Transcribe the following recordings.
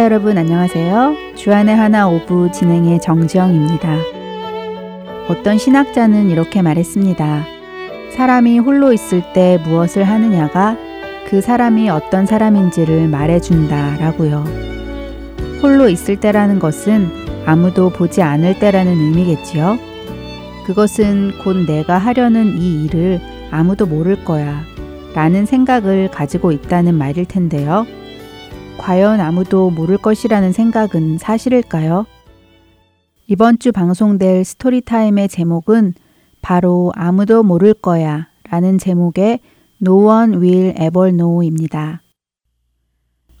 애청자 여러분 안녕하세요. 주안의 하나 오부 진행의 정지영입니다. 어떤 신학자는 이렇게 말했습니다. 사람이 홀로 있을 때 무엇을 하느냐가 그 사람이 어떤 사람인지를 말해준다 라고요. 홀로 있을 때라는 것은 아무도 보지 않을 때라는 의미겠지요. 그것은 곧 내가 하려는 이 일을 아무도 모를 거야 라는 생각을 가지고 있다는 말일 텐데요. 과연 아무도 모를 것이라는 생각은 사실일까요? 이번 주 방송될 스토리타임의 제목은 바로 아무도 모를 거야 라는 제목의 No one will ever know입니다.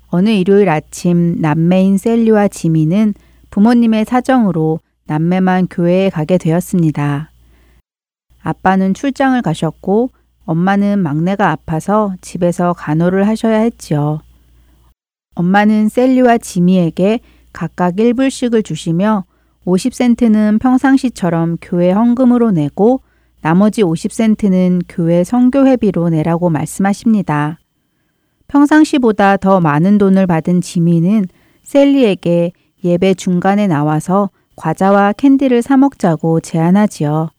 어느 일요일 아침 남매인 셀리와 지미는 부모님의 사정으로 남매만 교회에 가게 되었습니다. 아빠는 출장을 가셨고 엄마는 막내가 아파서 집에서 간호를 하셔야 했지요. 엄마는 셀리와 지미에게 각각 1불씩을 주시며 50센트는 평상시처럼 교회 헌금으로 내고 나머지 50센트는 교회 성교회비로 내라고 말씀하십니다. 평상시보다 더 많은 돈을 받은 지미는 셀리에게 예배 중간에 나와서 과자와 캔디를 사 먹자고 제안하지요.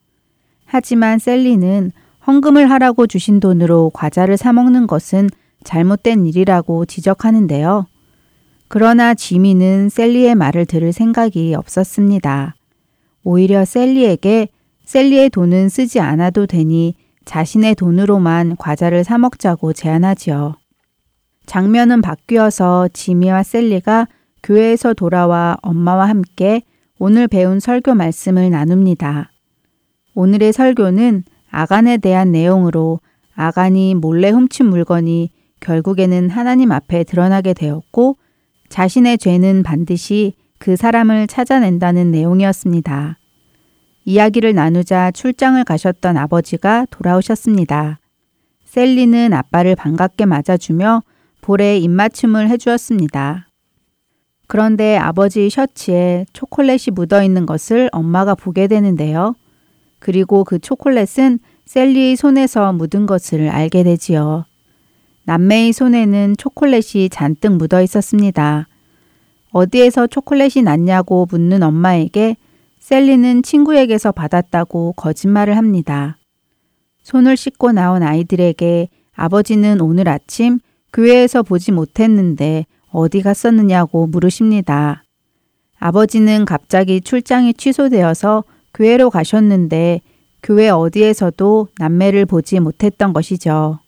하지만 셀리는 헌금을 하라고 주신 돈으로 과자를 사 먹는 것은 잘못된 일이라고 지적하는데요. 그러나 지미는 셀리의 말을 들을 생각이 없었습니다. 오히려 셀리에게 셀리의 돈은 쓰지 않아도 되니 자신의 돈으로만 과자를 사 먹자고 제안하지요. 장면은 바뀌어서 지미와 셀리가 교회에서 돌아와 엄마와 함께 오늘 배운 설교 말씀을 나눕니다. 오늘의 설교는 아간에 대한 내용으로 아간이 몰래 훔친 물건이 결국에는 하나님 앞에 드러나게 되었고 자신의 죄는 반드시 그 사람을 찾아낸다는 내용이었습니다. 이야기를 나누자 출장을 가셨던 아버지가 돌아오셨습니다. 셀리는 아빠를 반갑게 맞아주며 볼에 입맞춤을 해주었습니다. 그런데 아버지 셔츠에 초콜릿이 묻어 있는 것을 엄마가 보게 되는데요. 그리고 그 초콜릿은 셀리의 손에서 묻은 것을 알게 되지요. 남매의 손에는 초콜릿이 잔뜩 묻어 있었습니다. 어디에서 초콜릿이 났냐고 묻는 엄마에게 셀리는 친구에게서 받았다고 거짓말을 합니다. 손을 씻고 나온 아이들에게 아버지는 오늘 아침 교회에서 보지 못했는데 어디 갔었느냐고 물으십니다. 아버지는 갑자기 출장이 취소되어서 교회로 가셨는데 교회 어디에서도 남매를 보지 못했던 것이죠.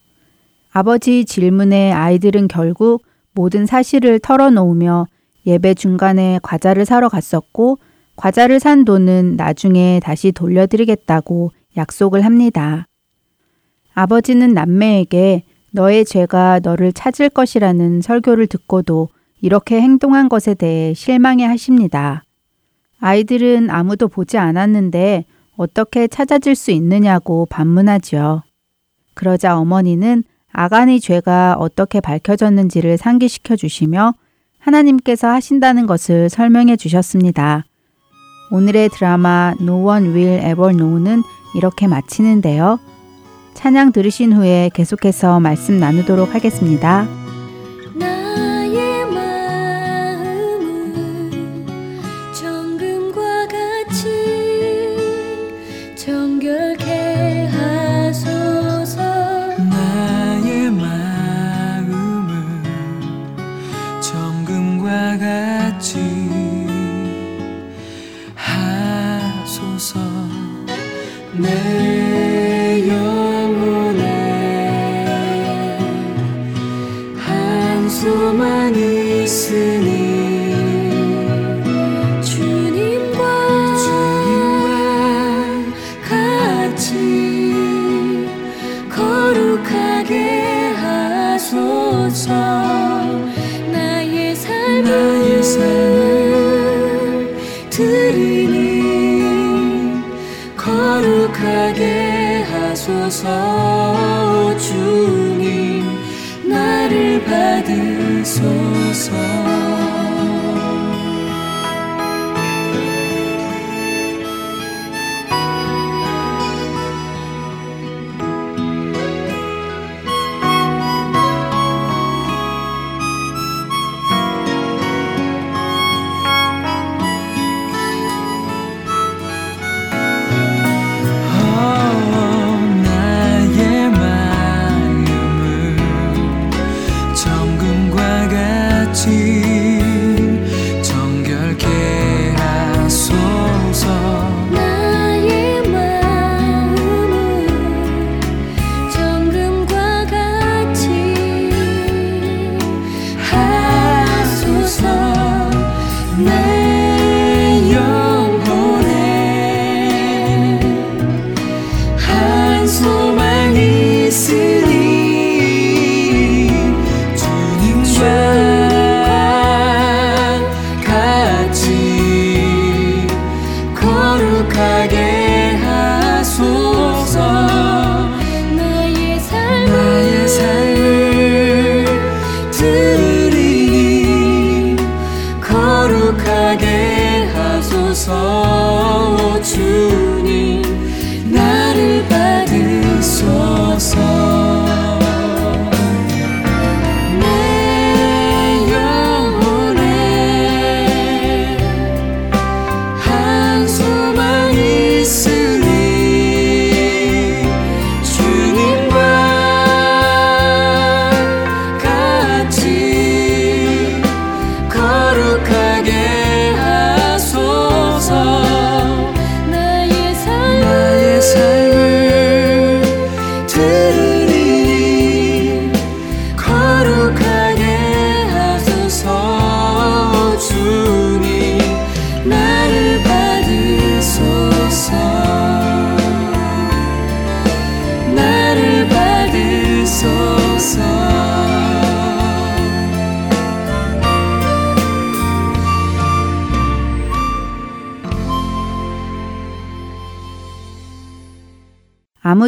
아버지 질문에 아이들은 결국 모든 사실을 털어놓으며 예배 중간에 과자를 사러 갔었고 과자를 산 돈은 나중에 다시 돌려드리겠다고 약속을 합니다. 아버지는 남매에게 너의 죄가 너를 찾을 것이라는 설교를 듣고도 이렇게 행동한 것에 대해 실망해 하십니다. 아이들은 아무도 보지 않았는데 어떻게 찾아질 수 있느냐고 반문하지요. 그러자 어머니는 아간의 죄가 어떻게 밝혀졌는지를 상기시켜 주시며 하나님께서 하신다는 것을 설명해 주셨습니다. 오늘의 드라마 No One Will Ever Know는 이렇게 마치는데요. 찬양 들으신 후에 계속해서 말씀 나누도록 하겠습니다.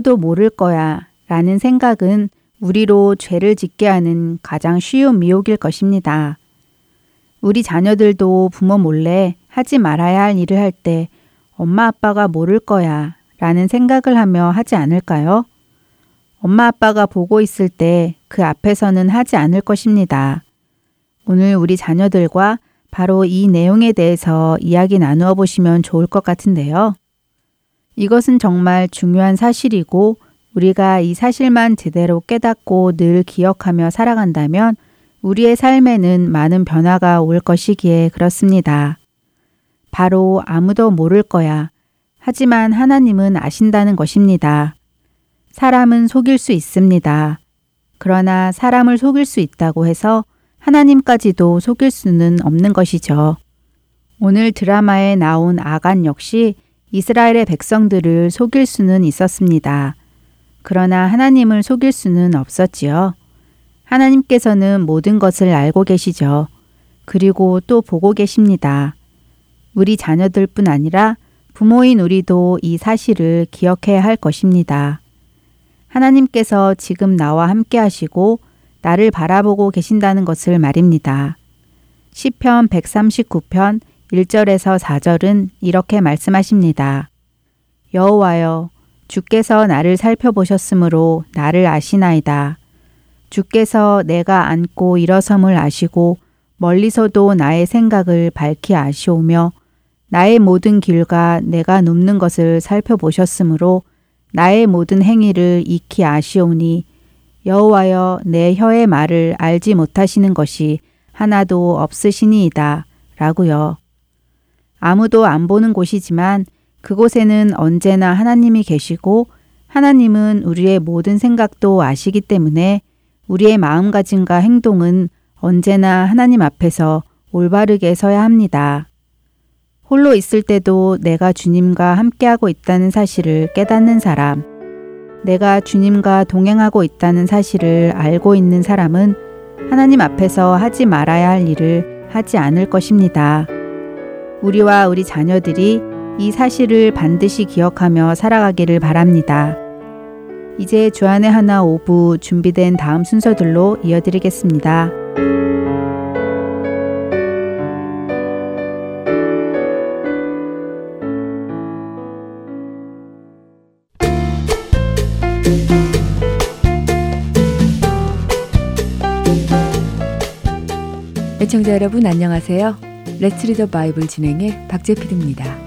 아무도 모를 거야 라는 생각은 우리로 죄를 짓게 하는 가장 쉬운 미혹일 것입니다. 우리 자녀들도 부모 몰래 하지 말아야 할 일을 할 때 엄마 아빠가 모를 거야 라는 생각을 하며 하지 않을까요? 엄마 아빠가 보고 있을 때 그 앞에서는 하지 않을 것입니다. 오늘 우리 자녀들과 바로 이 내용에 대해서 이야기 나누어 보시면 좋을 것 같은데요. 이것은 정말 중요한 사실이고 우리가 이 사실만 제대로 깨닫고 늘 기억하며 살아간다면 우리의 삶에는 많은 변화가 올 것이기에 그렇습니다. 바로 아무도 모를 거야. 하지만 하나님은 아신다는 것입니다. 사람은 속일 수 있습니다. 그러나 사람을 속일 수 있다고 해서 하나님까지도 속일 수는 없는 것이죠. 오늘 드라마에 나온 아간 역시 이스라엘의 백성들을 속일 수는 있었습니다. 그러나 하나님을 속일 수는 없었지요. 하나님께서는 모든 것을 알고 계시죠. 그리고 또 보고 계십니다. 우리 자녀들 뿐 아니라 부모인 우리도 이 사실을 기억해야 할 것입니다. 하나님께서 지금 나와 함께 하시고 나를 바라보고 계신다는 것을 말입니다. 시편 139편 1절에서 4절은 이렇게 말씀하십니다. 여호와여 주께서 나를 살펴보셨으므로 나를 아시나이다. 주께서 내가 앉고 일어섬을 아시고 멀리서도 나의 생각을 밝히 아시오며 나의 모든 길과 내가 눕는 것을 살펴보셨으므로 나의 모든 행위를 익히 아시오니 여호와여 내 혀의 말을 알지 못하시는 것이 하나도 없으시니이다. 라고요. 아무도 안 보는 곳이지만 그곳에는 언제나 하나님이 계시고 하나님은 우리의 모든 생각도 아시기 때문에 우리의 마음가짐과 행동은 언제나 하나님 앞에서 올바르게 서야 합니다. 홀로 있을 때도 내가 주님과 함께하고 있다는 사실을 깨닫는 사람, 내가 주님과 동행하고 있다는 사실을 알고 있는 사람은 하나님 앞에서 하지 말아야 할 일을 하지 않을 것입니다. 우리와 우리 자녀들이 이 사실을 반드시 기억하며 살아가기를 바랍니다. 이제 주안의 하나 오부 준비된 다음 순서들로 이어드리겠습니다. 애청자 여러분 안녕하세요. Let's Read the Bible 진행의 박재필입니다.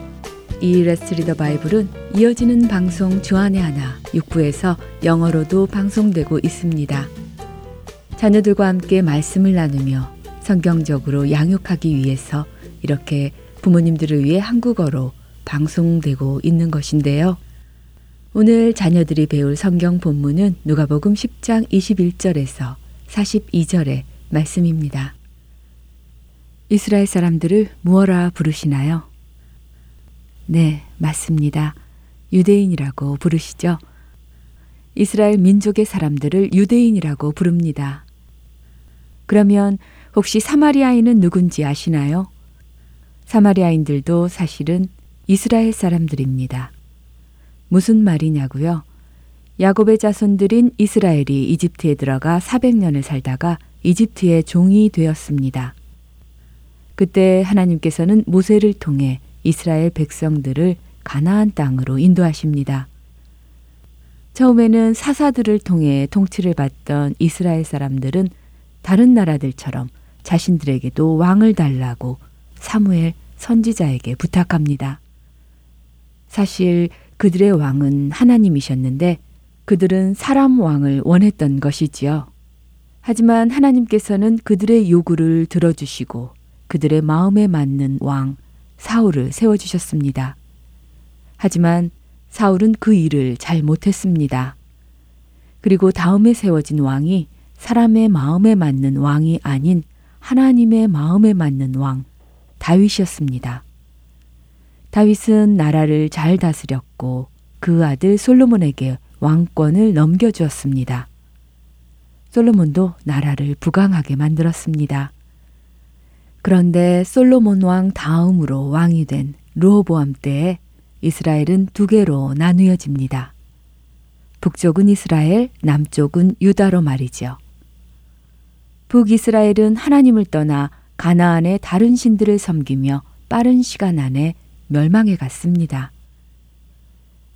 이 Let's Read the Bible은 이어지는 방송 주안의 하나 6부에서 영어로도 방송되고 있습니다. 자녀들과 함께 말씀을 나누며 성경적으로 양육하기 위해서 이렇게 부모님들을 위해 한국어로 방송되고 있는 것인데요. 오늘 자녀들이 배울 성경 본문은 누가복음 10장 21절에서 42절의 말씀입니다. 이스라엘 사람들을 무어라 부르시나요? 네, 맞습니다. 유대인이라고 부르시죠. 이스라엘 민족의 사람들을 유대인이라고 부릅니다. 그러면 혹시 사마리아인은 누군지 아시나요? 사마리아인들도 사실은 이스라엘 사람들입니다. 무슨 말이냐고요? 야곱의 자손들인 이스라엘이 이집트에 들어가 400년을 살다가 이집트의 종이 되었습니다. 그때 하나님께서는 모세를 통해 이스라엘 백성들을 가나안 땅으로 인도하십니다. 처음에는 사사들을 통해 통치를 받던 이스라엘 사람들은 다른 나라들처럼 자신들에게도 왕을 달라고 사무엘 선지자에게 부탁합니다. 사실 그들의 왕은 하나님이셨는데 그들은 사람 왕을 원했던 것이지요. 하지만 하나님께서는 그들의 요구를 들어주시고 그들의 마음에 맞는 왕 사울을 세워 주셨습니다. 하지만 사울은 그 일을 잘 못했습니다. 그리고 다음에 세워진 왕이 사람의 마음에 맞는 왕이 아닌 하나님의 마음에 맞는 왕 다윗이었습니다. 다윗은 나라를 잘 다스렸고 그 아들 솔로몬에게 왕권을 넘겨주었습니다. 솔로몬도 나라를 부강하게 만들었습니다. 그런데 솔로몬 왕 다음으로 왕이 된 르호보암 때에 이스라엘은 두 개로 나누어집니다. 북쪽은 이스라엘, 남쪽은 유다로 말이죠. 북이스라엘은 하나님을 떠나 가나안의 다른 신들을 섬기며 빠른 시간 안에 멸망해 갔습니다.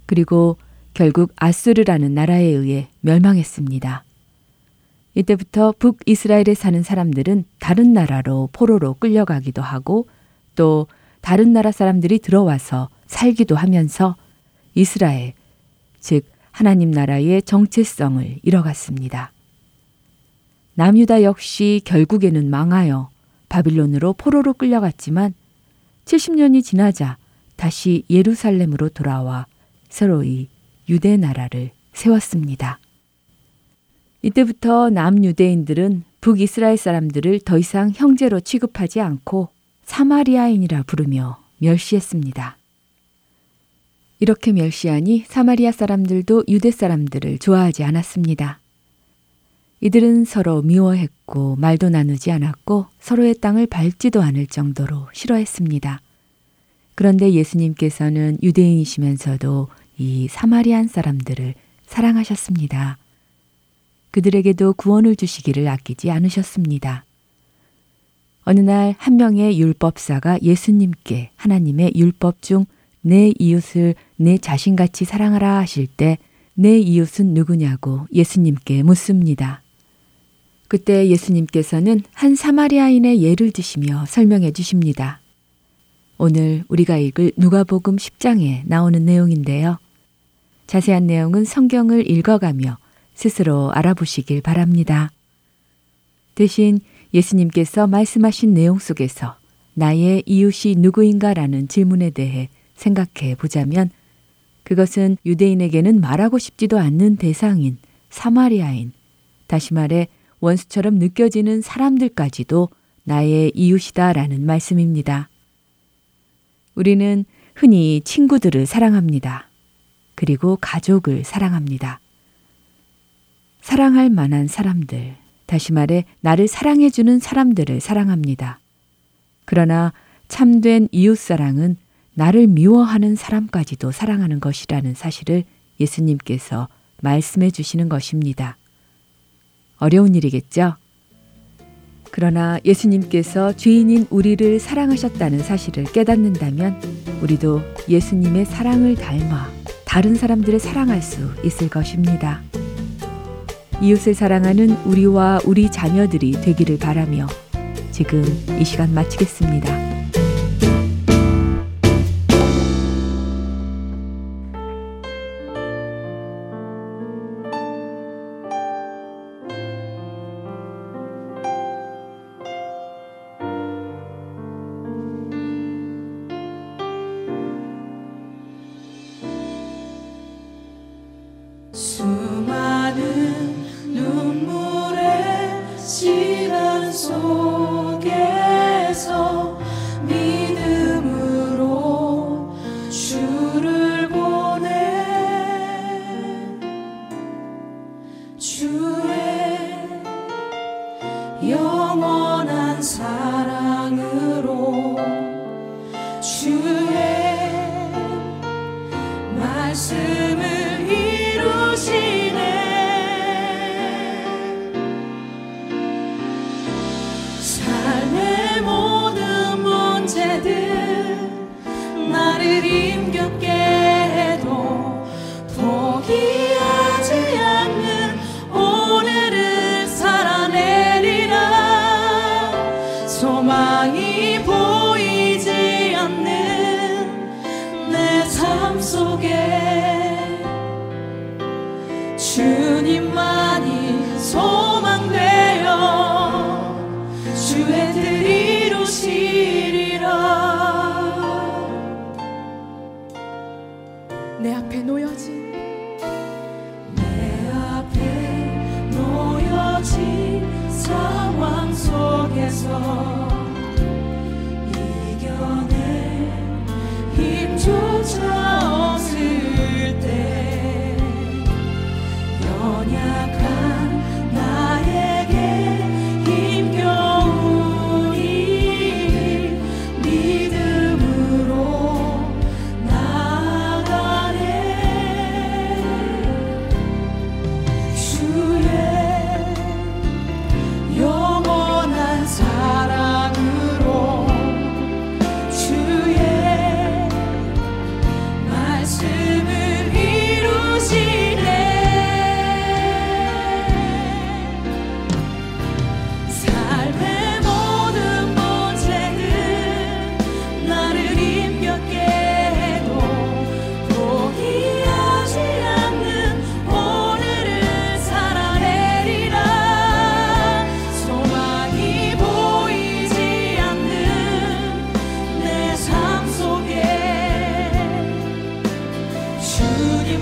그리고 결국 아수르라는 나라에 의해 멸망했습니다. 이때부터 북이스라엘에 사는 사람들은 다른 나라로 포로로 끌려가기도 하고 또 다른 나라 사람들이 들어와서 살기도 하면서 이스라엘, 즉 하나님 나라의 정체성을 잃어갔습니다. 남유다 역시 결국에는 망하여 바빌론으로 포로로 끌려갔지만 70년이 지나자 다시 예루살렘으로 돌아와 서로이 유대 나라를 세웠습니다. 이때부터 남유대인들은 북이스라엘 사람들을 더 이상 형제로 취급하지 않고 사마리아인이라 부르며 멸시했습니다. 이렇게 멸시하니 사마리아 사람들도 유대 사람들을 좋아하지 않았습니다. 이들은 서로 미워했고 말도 나누지 않았고 서로의 땅을 밟지도 않을 정도로 싫어했습니다. 그런데 예수님께서는 유대인이시면서도 이 사마리안 사람들을 사랑하셨습니다. 그들에게도 구원을 주시기를 아끼지 않으셨습니다. 어느 날 한 명의 율법사가 예수님께 하나님의 율법 중 내 이웃을 내 자신같이 사랑하라 하실 때 내 이웃은 누구냐고 예수님께 묻습니다. 그때 예수님께서는 한 사마리아인의 예를 드시며 설명해 주십니다. 오늘 우리가 읽을 누가복음 10장에 나오는 내용인데요. 자세한 내용은 성경을 읽어가며 스스로 알아보시길 바랍니다. 대신 예수님께서 말씀하신 내용 속에서 나의 이웃이 누구인가라는 질문에 대해 생각해 보자면 그것은 유대인에게는 말하고 싶지도 않는 대상인 사마리아인, 다시 말해 원수처럼 느껴지는 사람들까지도 나의 이웃이다라는 말씀입니다. 우리는 흔히 친구들을 사랑합니다. 그리고 가족을 사랑합니다. 사랑할 만한 사람들, 다시 말해 나를 사랑해주는 사람들을 사랑합니다. 그러나 참된 이웃사랑은 나를 미워하는 사람까지도 사랑하는 것이라는 사실을 예수님께서 말씀해 주시는 것입니다. 어려운 일이겠죠? 그러나 예수님께서 죄인인 우리를 사랑하셨다는 사실을 깨닫는다면 우리도 예수님의 사랑을 닮아 다른 사람들을 사랑할 수 있을 것입니다. 이웃을 사랑하는 우리와 우리 자녀들이 되기를 바라며 지금 이 시간 마치겠습니다. Guru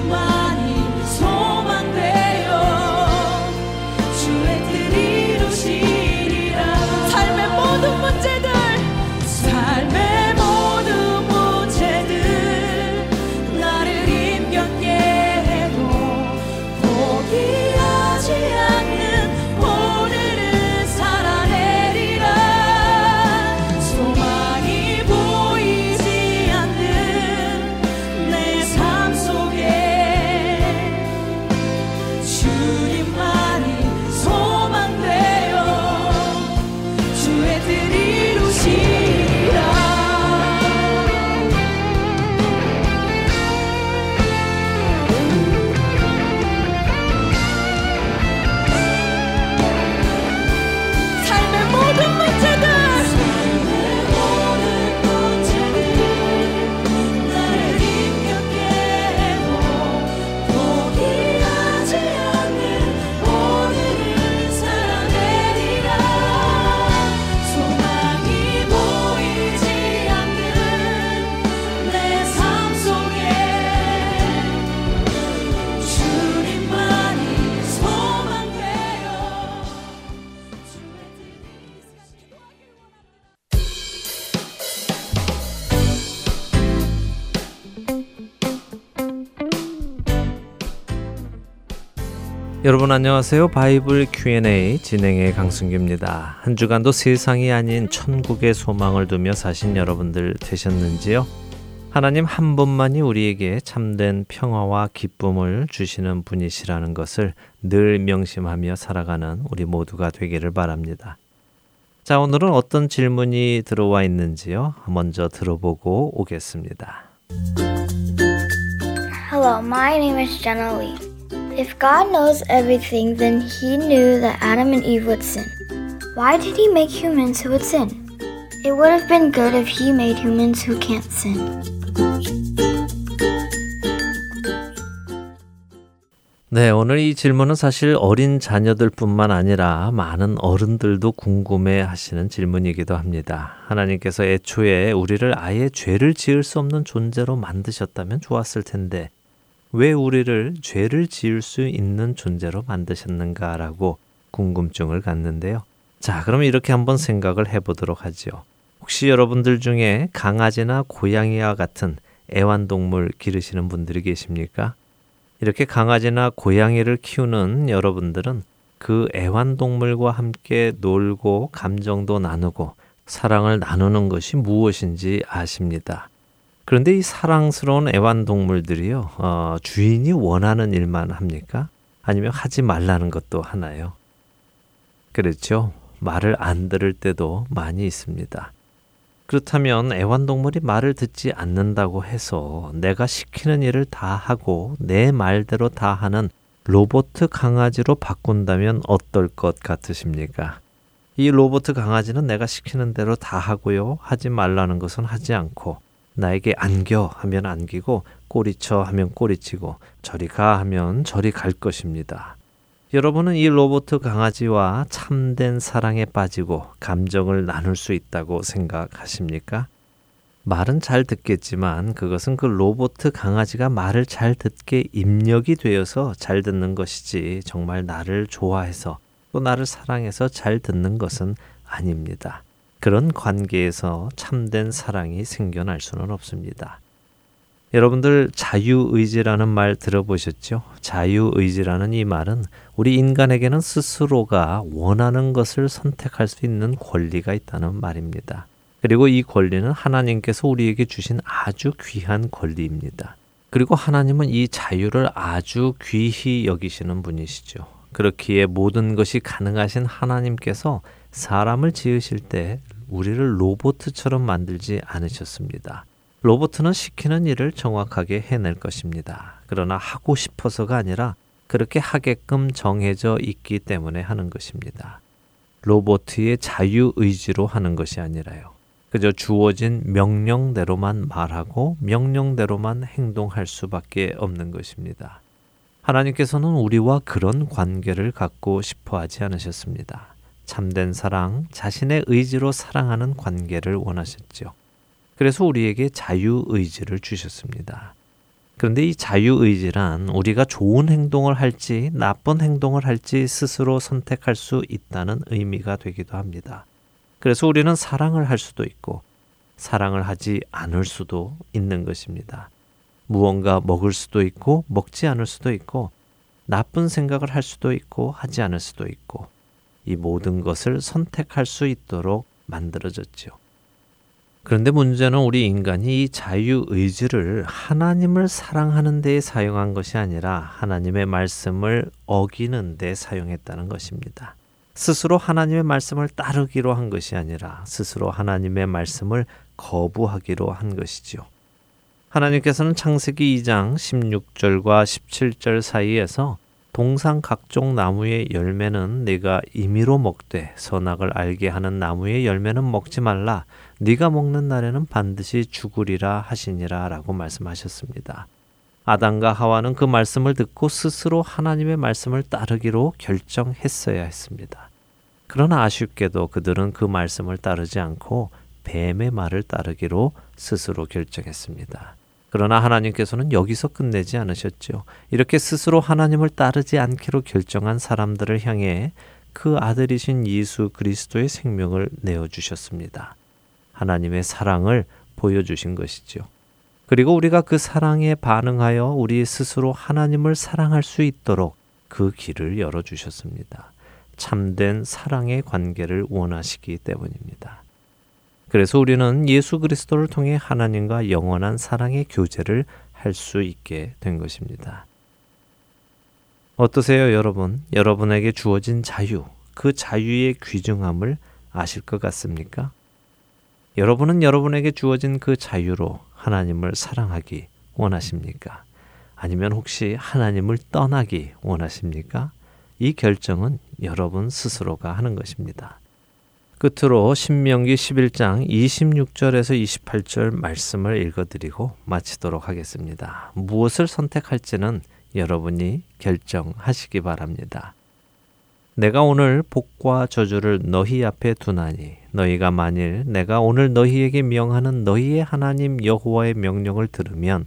my 여러분 안녕하세요. 바이블 Q&A 진행의 강승규입니다. 한 주간도 세상이 아닌 천국의 소망을 두며 사신 여러분들 되셨는지요? 하나님 한 분만이 우리에게 참된 평화와 기쁨을 주시는 분이시라는 것을 늘 명심하며 살아가는 우리 모두가 되기를 바랍니다. 자, 오늘은 어떤 질문이 들어와 있는지요? 먼저 들어보고 오겠습니다. Hello, my name is Jenna Lee. If God knows everything, then He knew that Adam and Eve would sin. Why did He make humans who would sin? It would have been good if He made humans who can't sin. 네, 오늘 이 질문은 사실 어린 자녀들뿐만 아니라 많은 어른들도 궁금해 하시는 질문이기도 합니다. 하나님께서 애초에 우리를 아예 죄를 지을 수 없는 존재로 만드셨다면 좋았을 텐데 왜 우리를 죄를 지을 수 있는 존재로 만드셨는가라고 궁금증을 갖는데요. 자, 그럼 이렇게 한번 생각을 해보도록 하죠. 혹시 여러분들 중에 강아지나 고양이와 같은 애완동물 기르시는 분들이 계십니까? 이렇게 강아지나 고양이를 키우는 여러분들은 그 애완동물과 함께 놀고 감정도 나누고 사랑을 나누는 것이 무엇인지 아십니다. 그런데 이 사랑스러운 애완동물들이요, 어, 주인이 원하는 일만 합니까? 아니면 하지 말라는 것도 하나요? 그렇죠. 말을 안 들을 때도 많이 있습니다. 그렇다면 애완동물이 말을 듣지 않는다고 해서 내가 시키는 일을 다 하고 내 말대로 다 하는 로봇 강아지로 바꾼다면 어떨 것 같으십니까? 이 로봇 강아지는 내가 시키는 대로 다 하고요. 하지 말라는 것은 하지 않고 나에게 안겨 하면 안기고 꼬리쳐 하면 꼬리치고 저리 가 하면 저리 갈 것입니다. 여러분은 이 로봇 강아지와 참된 사랑에 빠지고 감정을 나눌 수 있다고 생각하십니까? 말은 잘 듣겠지만 그것은 그 로봇 강아지가 말을 잘 듣게 입력이 되어서 잘 듣는 것이지 정말 나를 좋아해서 또 나를 사랑해서 잘 듣는 것은 아닙니다. 그런 관계에서 참된 사랑이 생겨날 수는 없습니다. 여러분들 자유의지라는 말 들어보셨죠? 자유의지라는 이 말은 우리 인간에게는 스스로가 원하는 것을 선택할 수 있는 권리가 있다는 말입니다. 그리고 이 권리는 하나님께서 우리에게 주신 아주 귀한 권리입니다. 그리고 하나님은 이 자유를 아주 귀히 여기시는 분이시죠. 그렇기에 모든 것이 가능하신 하나님께서 사람을 지으실 때 우리를 로보트처럼 만들지 않으셨습니다. 로보트는 시키는 일을 정확하게 해낼 것입니다. 그러나 하고 싶어서가 아니라 그렇게 하게끔 정해져 있기 때문에 하는 것입니다. 로보트의 자유의지로 하는 것이 아니라요. 그저 주어진 명령대로만 말하고 명령대로만 행동할 수밖에 없는 것입니다. 하나님께서는 우리와 그런 관계를 갖고 싶어 하지 않으셨습니다. 참된 사랑, 자신의 의지로 사랑하는 관계를 원하셨죠. 그래서 우리에게 자유의지를 주셨습니다. 그런데 이 자유의지란 우리가 좋은 행동을 할지 나쁜 행동을 할지 스스로 선택할 수 있다는 의미가 되기도 합니다. 그래서 우리는 사랑을 할 수도 있고 사랑을 하지 않을 수도 있는 것입니다. 무언가 먹을 수도 있고 먹지 않을 수도 있고 나쁜 생각을 할 수도 있고 하지 않을 수도 있고 이 모든 것을 선택할 수 있도록 만들어졌죠. 그런데 문제는 우리 인간이 이 자유의지를 하나님을 사랑하는 데 사용한 것이 아니라 하나님의 말씀을 어기는 데 사용했다는 것입니다. 스스로 하나님의 말씀을 따르기로 한 것이 아니라 스스로 하나님의 말씀을 거부하기로 한 것이지요. 하나님께서는 창세기 2장 16절과 17절 사이에서 동상 각종 나무의 열매는 네가 임의로 먹되 선악을 알게 하는 나무의 열매는 먹지 말라 네가 먹는 날에는 반드시 죽으리라 하시니라라고 말씀하셨습니다. 아담과 하와는 그 말씀을 듣고 스스로 하나님의 말씀을 따르기로 결정했어야 했습니다. 그러나 아쉽게도 그들은 그 말씀을 따르지 않고 뱀의 말을 따르기로 스스로 결정했습니다. 그러나 하나님께서는 여기서 끝내지 않으셨죠. 이렇게 스스로 하나님을 따르지 않기로 결정한 사람들을 향해 그 아들이신 예수 그리스도의 생명을 내어 주셨습니다. 하나님의 사랑을 보여 주신 것이죠. 그리고 우리가 그 사랑에 반응하여 우리 스스로 하나님을 사랑할 수 있도록 그 길을 열어 주셨습니다. 참된 사랑의 관계를 원하시기 때문입니다. 그래서 우리는 예수 그리스도를 통해 하나님과 영원한 사랑의 교제를 할 수 있게 된 것입니다. 어떠세요, 여러분? 여러분에게 주어진 자유, 그 자유의 귀중함을 아실 것 같습니까? 여러분은 여러분에게 주어진 그 자유로 하나님을 사랑하기 원하십니까? 아니면 혹시 하나님을 떠나기 원하십니까? 이 결정은 여러분 스스로가 하는 것입니다. 끝으로 신명기 11장 26절에서 28절 말씀을 읽어드리고 마치도록 하겠습니다. 무엇을 선택할지는 여러분이 결정하시기 바랍니다. 내가 오늘 복과 저주를 너희 앞에 두나니 너희가 만일 내가 오늘 너희에게 명하는 너희의 하나님 여호와의 명령을 들으면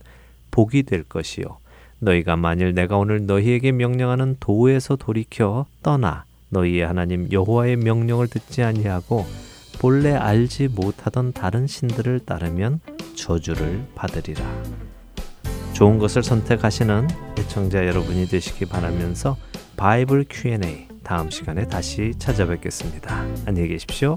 복이 될 것이요 너희가 만일 내가 오늘 너희에게 명령하는 도에서 돌이켜 떠나 너희의 하나님 여호와의 명령을 듣지 아니하고 본래 알지 못하던 다른 신들을 따르면 저주를 받으리라. 좋은 것을 선택하시는 애청자 여러분이 되시기 바라면서 바이블 Q&A 다음 시간에 다시 찾아뵙겠습니다. 안녕히 계십시오.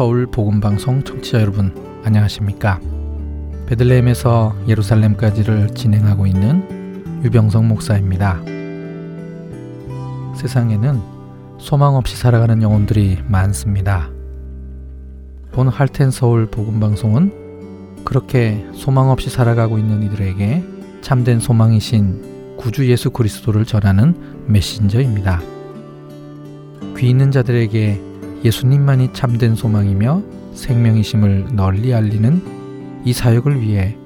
서울 복음방송 청취자 여러분 안녕하십니까? 베들레헴에서 예루살렘까지를 진행하고 있는 유병성 목사입니다. 세상에는 소망 없이 살아가는 영혼들이 많습니다. 본 할텐 서울 복음방송은 그렇게 소망 없이 살아가고 있는 이들에게 참된 소망이신 구주 예수 그리스도를 전하는 메신저입니다. 귀 있는 자들에게 예수님만이 참된 소망이며 생명이심을 널리 알리는 이 사역을 위해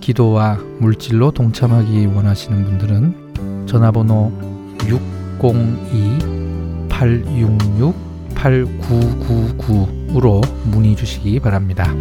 기도와 물질로 동참하기 원하시는 분들은 전화번호 602-866-8999으로 문의 주시기 바랍니다.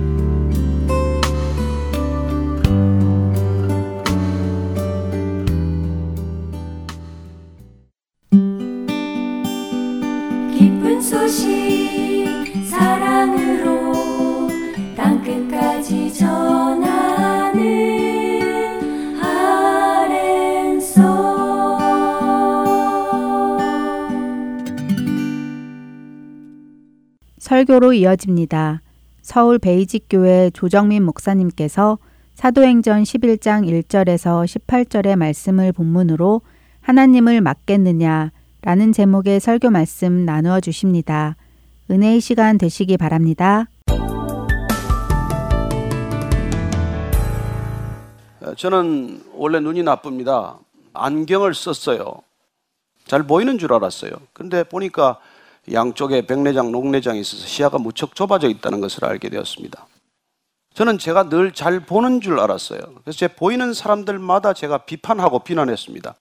설교로 이어집니다. 서울 베이직교회 조정민 목사님께서 사도행전 11장 1절에서 18절의 말씀을 본문으로 하나님을 맡겠느냐 라는 제목의 설교 말씀 나누어 주십니다. 은혜의 시간 되시기 바랍니다. 저는 원래 눈이 나쁩니다. 안경을 썼어요. 잘 보이는 줄 알았어요. 근데 보니까 양쪽에 백내장, 녹내장이 있어서 시야가 무척 좁아져 있다는 것을 알게 되었습니다. 저는 제가 늘 잘 보는 줄 알았어요. 그래서 제 보이는 사람들마다 제가 비판하고 비난했습니다.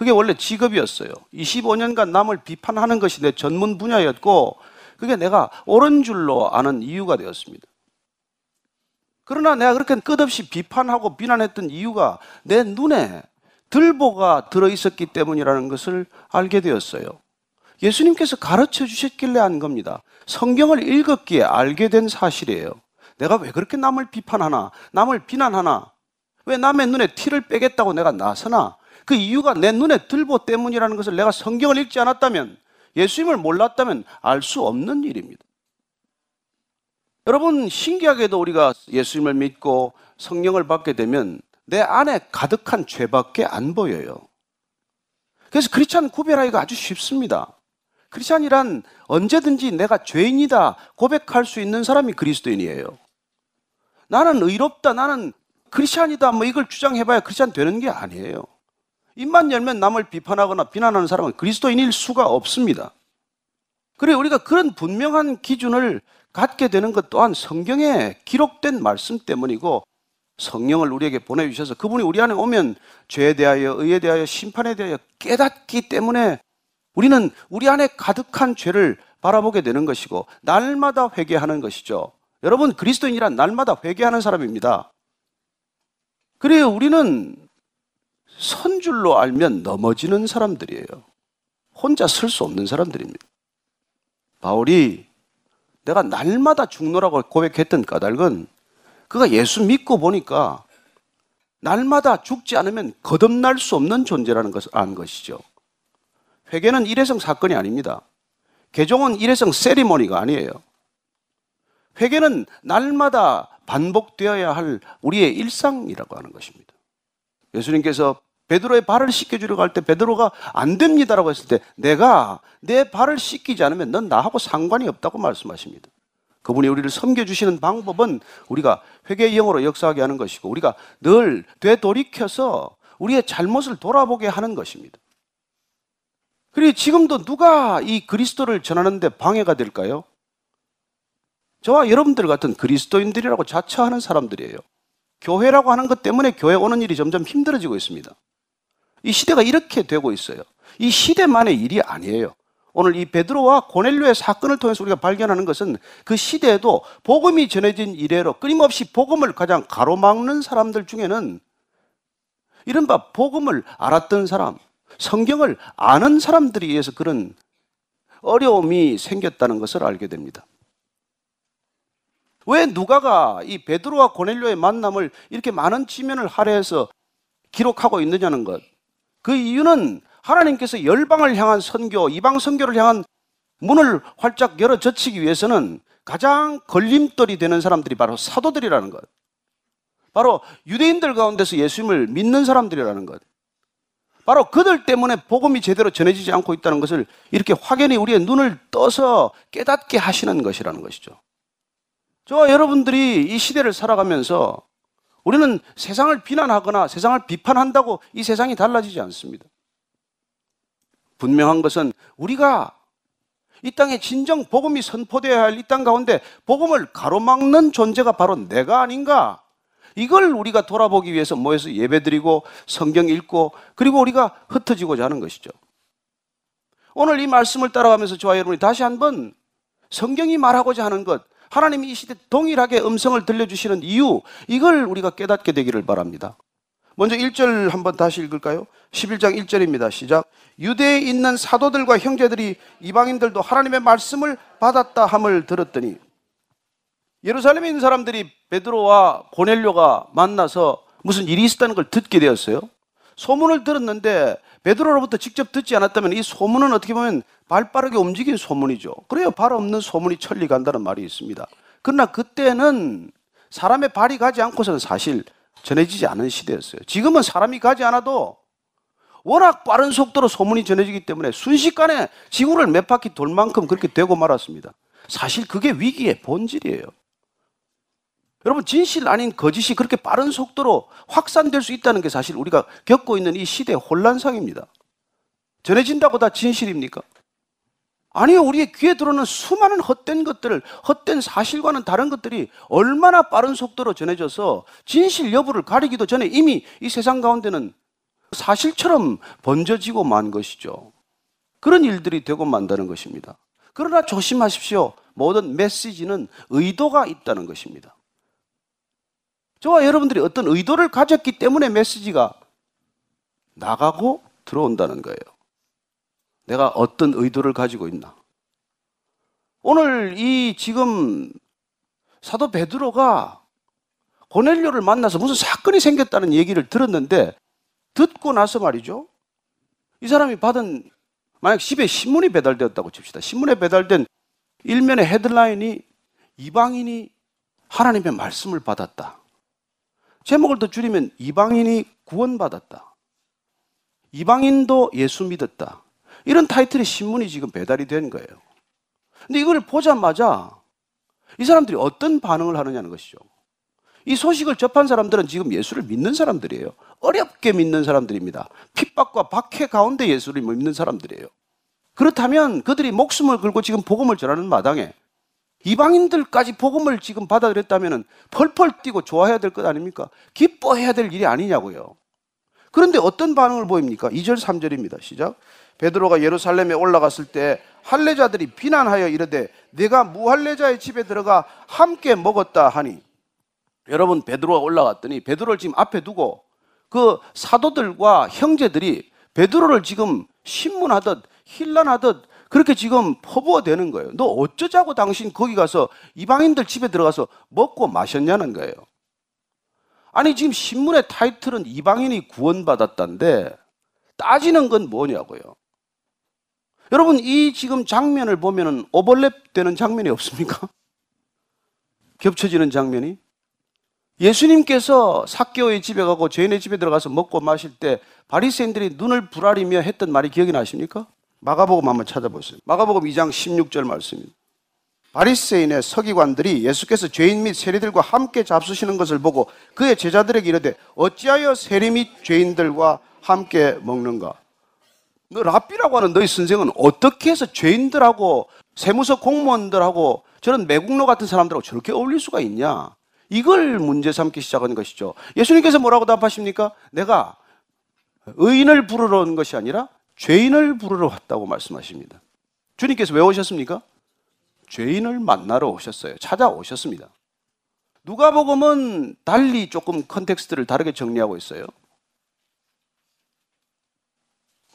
그게 원래 직업이었어요. 25년간 남을 비판하는 것이 내 전문 분야였고, 그게 내가 옳은 줄로 아는 이유가 되었습니다. 그러나 내가 그렇게 끝없이 비판하고 비난했던 이유가 내 눈에 들보가 들어있었기 때문이라는 것을 알게 되었어요. 예수님께서 가르쳐 주셨길래 한 겁니다. 성경을 읽었기에 알게 된 사실이에요. 내가 왜 그렇게 남을 비판하나? 남을 비난하나? 왜 남의 눈에 티를 빼겠다고 내가 나서나? 그 이유가 내 눈에 들보 때문이라는 것을 내가 성경을 읽지 않았다면, 예수님을 몰랐다면 알 수 없는 일입니다. 여러분, 신기하게도 우리가 예수님을 믿고 성령을 받게 되면 내 안에 가득한 죄밖에 안 보여요. 그래서 크리스찬 구별하기가 아주 쉽습니다. 크리스찬이란 언제든지 내가 죄인이다 고백할 수 있는 사람이 그리스도인이에요. 나는 의롭다, 나는 크리스찬이다, 뭐 이걸 주장해봐야 크리스찬 되는 게 아니에요. 입만 열면 남을 비판하거나 비난하는 사람은 그리스도인일 수가 없습니다. 그래 우리가 그런 분명한 기준을 갖게 되는 것 또한 성경에 기록된 말씀 때문이고 성령을 우리에게 보내주셔서 그분이 우리 안에 오면 죄에 대하여 의에 대하여 심판에 대하여 깨닫기 때문에 우리는 우리 안에 가득한 죄를 바라보게 되는 것이고 날마다 회개하는 것이죠. 여러분 그리스도인이란 날마다 회개하는 사람입니다. 그래요 우리는 선 줄로 알면 넘어지는 사람들이에요. 혼자 설 수 없는 사람들입니다. 바울이 내가 날마다 죽노라고 고백했던 까닭은 그가 예수 믿고 보니까 날마다 죽지 않으면 거듭날 수 없는 존재라는 것을 안 것이죠. 회개는 일회성 사건이 아닙니다. 개종은 일회성 세리머니가 아니에요. 회개는 날마다 반복되어야 할 우리의 일상이라고 하는 것입니다. 예수님께서 베드로의 발을 씻겨주려고 할 때 베드로가 안 됩니다라고 했을 때 내가 내 발을 씻기지 않으면 넌 나하고 상관이 없다고 말씀하십니다. 그분이 우리를 섬겨주시는 방법은 우리가 회개의 영으로 역사하게 하는 것이고 우리가 늘 되돌이켜서 우리의 잘못을 돌아보게 하는 것입니다. 그리고 지금도 누가 이 그리스도를 전하는데 방해가 될까요? 저와 여러분들 같은 그리스도인들이라고 자처하는 사람들이에요. 교회라고 하는 것 때문에 교회 오는 일이 점점 힘들어지고 있습니다. 이 시대가 이렇게 되고 있어요. 이 시대만의 일이 아니에요. 오늘 이 베드로와 고넬료의 사건을 통해서 우리가 발견하는 것은 그 시대에도 복음이 전해진 이래로 끊임없이 복음을 가장 가로막는 사람들 중에는 이른바 복음을 알았던 사람, 성경을 아는 사람들에 의해서 그런 어려움이 생겼다는 것을 알게 됩니다. 왜 누가가 이 베드로와 고넬료의 만남을 이렇게 많은 지면을 할애해서 기록하고 있느냐는 것. 그 이유는 하나님께서 열방을 향한 선교, 이방 선교를 향한 문을 활짝 열어 젖히기 위해서는 가장 걸림돌이 되는 사람들이 바로 사도들이라는 것. 바로 유대인들 가운데서 예수님을 믿는 사람들이라는 것. 바로 그들 때문에 복음이 제대로 전해지지 않고 있다는 것을 이렇게 확연히 우리의 눈을 떠서 깨닫게 하시는 것이라는 것이죠. 저와 여러분들이 이 시대를 살아가면서 우리는 세상을 비난하거나 세상을 비판한다고 이 세상이 달라지지 않습니다. 분명한 것은 우리가 이 땅에 진정 복음이 선포되어야 할 이 땅 가운데 복음을 가로막는 존재가 바로 내가 아닌가? 이걸 우리가 돌아보기 위해서 모여서 예배드리고 성경 읽고 그리고 우리가 흩어지고자 하는 것이죠. 오늘 이 말씀을 따라가면서 저와 여러분이 다시 한번 성경이 말하고자 하는 것, 하나님이 이 시대 동일하게 음성을 들려주시는 이유, 이걸 우리가 깨닫게 되기를 바랍니다. 먼저 1절 한번 다시 읽을까요? 11장 1절입니다. 시작. 유대에 있는 사도들과 형제들이 이방인들도 하나님의 말씀을 받았다 함을 들었더니 예루살렘에 있는 사람들이 베드로와 고넬료가 만나서 무슨 일이 있었다는 걸 듣게 되었어요. 소문을 들었는데 베드로로부터 직접 듣지 않았다면 이 소문은 어떻게 보면 발 빠르게 움직인 소문이죠. 그래요. 발 없는 소문이 천리 간다는 말이 있습니다. 그러나 그때는 사람의 발이 가지 않고서는 사실 전해지지 않은 시대였어요. 지금은 사람이 가지 않아도 워낙 빠른 속도로 소문이 전해지기 때문에 순식간에 지구를 몇 바퀴 돌 만큼 그렇게 되고 말았습니다. 사실 그게 위기의 본질이에요. 여러분, 진실 아닌 거짓이 그렇게 빠른 속도로 확산될 수 있다는 게 사실 우리가 겪고 있는 이 시대의 혼란상입니다. 전해진다고 다 진실입니까? 아니요, 우리의 귀에 들어오는 수많은 헛된 것들을, 헛된 사실과는 다른 것들이 얼마나 빠른 속도로 전해져서 진실 여부를 가리기도 전에 이미 이 세상 가운데는 사실처럼 번져지고 만 것이죠. 그런 일들이 되고 만다는 것입니다. 그러나 조심하십시오. 모든 메시지는 의도가 있다는 것입니다. 저와 여러분들이 어떤 의도를 가졌기 때문에 메시지가 나가고 들어온다는 거예요. 내가 어떤 의도를 가지고 있나. 오늘 이 지금 사도 베드로가 고넬료를 만나서 무슨 사건이 생겼다는 얘기를 들었는데 듣고 나서 말이죠. 이 사람이 받은 만약 집에 신문이 배달되었다고 칩시다. 신문에 배달된 일면의 헤드라인이 이방인이 하나님의 말씀을 받았다. 제목을 더 줄이면 이방인이 구원받았다. 이방인도 예수 믿었다. 이런 타이틀의 신문이 지금 배달이 된 거예요. 근데 이걸 보자마자 이 사람들이 어떤 반응을 하느냐는 것이죠. 이 소식을 접한 사람들은 지금 예수를 믿는 사람들이에요. 어렵게 믿는 사람들입니다. 핍박과 박해 가운데 예수를 믿는 사람들이에요. 그렇다면 그들이 목숨을 걸고 지금 복음을 전하는 마당에 이방인들까지 복음을 지금 받아들였다면 펄펄 뛰고 좋아해야 될 것 아닙니까? 기뻐해야 될 일이 아니냐고요. 그런데 어떤 반응을 보입니까? 2절, 3절입니다. 시작. 베드로가 예루살렘에 올라갔을 때 할례자들이 비난하여 이르되 내가 무할례자의 집에 들어가 함께 먹었다 하니 여러분 베드로가 올라갔더니 베드로를 지금 앞에 두고 그 사도들과 형제들이 베드로를 지금 신문하듯 힐난하듯 그렇게 지금 퍼부어 대는 거예요. 너 어쩌자고 당신 거기 가서 이방인들 집에 들어가서 먹고 마셨냐는 거예요. 아니 지금 신문의 타이틀은 이방인이 구원받았다는데 따지는 건 뭐냐고요. 여러분 이 지금 장면을 보면은 오버랩 되는 장면이 없습니까? 겹쳐지는 장면이 예수님께서 사개오의 집에 가고 죄인의 집에 들어가서 먹고 마실 때 바리새인들이 눈을 부라리며 했던 말이 기억이 나십니까? 마가복음 한번 찾아보세요. 마가복음 2장 16절 말씀입니다. 바리새인의 서기관들이 예수께서 죄인 및 세리들과 함께 잡수시는 것을 보고 그의 제자들에게 이르되 어찌하여 세리 및 죄인들과 함께 먹는가? 너 랍비라고 하는 너희 선생은 어떻게 해서 죄인들하고 세무서 공무원들하고 저런 매국노 같은 사람들하고 저렇게 어울릴 수가 있냐? 이걸 문제 삼기 시작한 것이죠. 예수님께서 뭐라고 답하십니까? 내가 의인을 부르러 온 것이 아니라 죄인을 부르러 왔다고 말씀하십니다. 주님께서 왜 오셨습니까? 죄인을 만나러 오셨어요. 찾아오셨습니다. 누가복음은 달리 조금 context를 다르게 정리하고 있어요.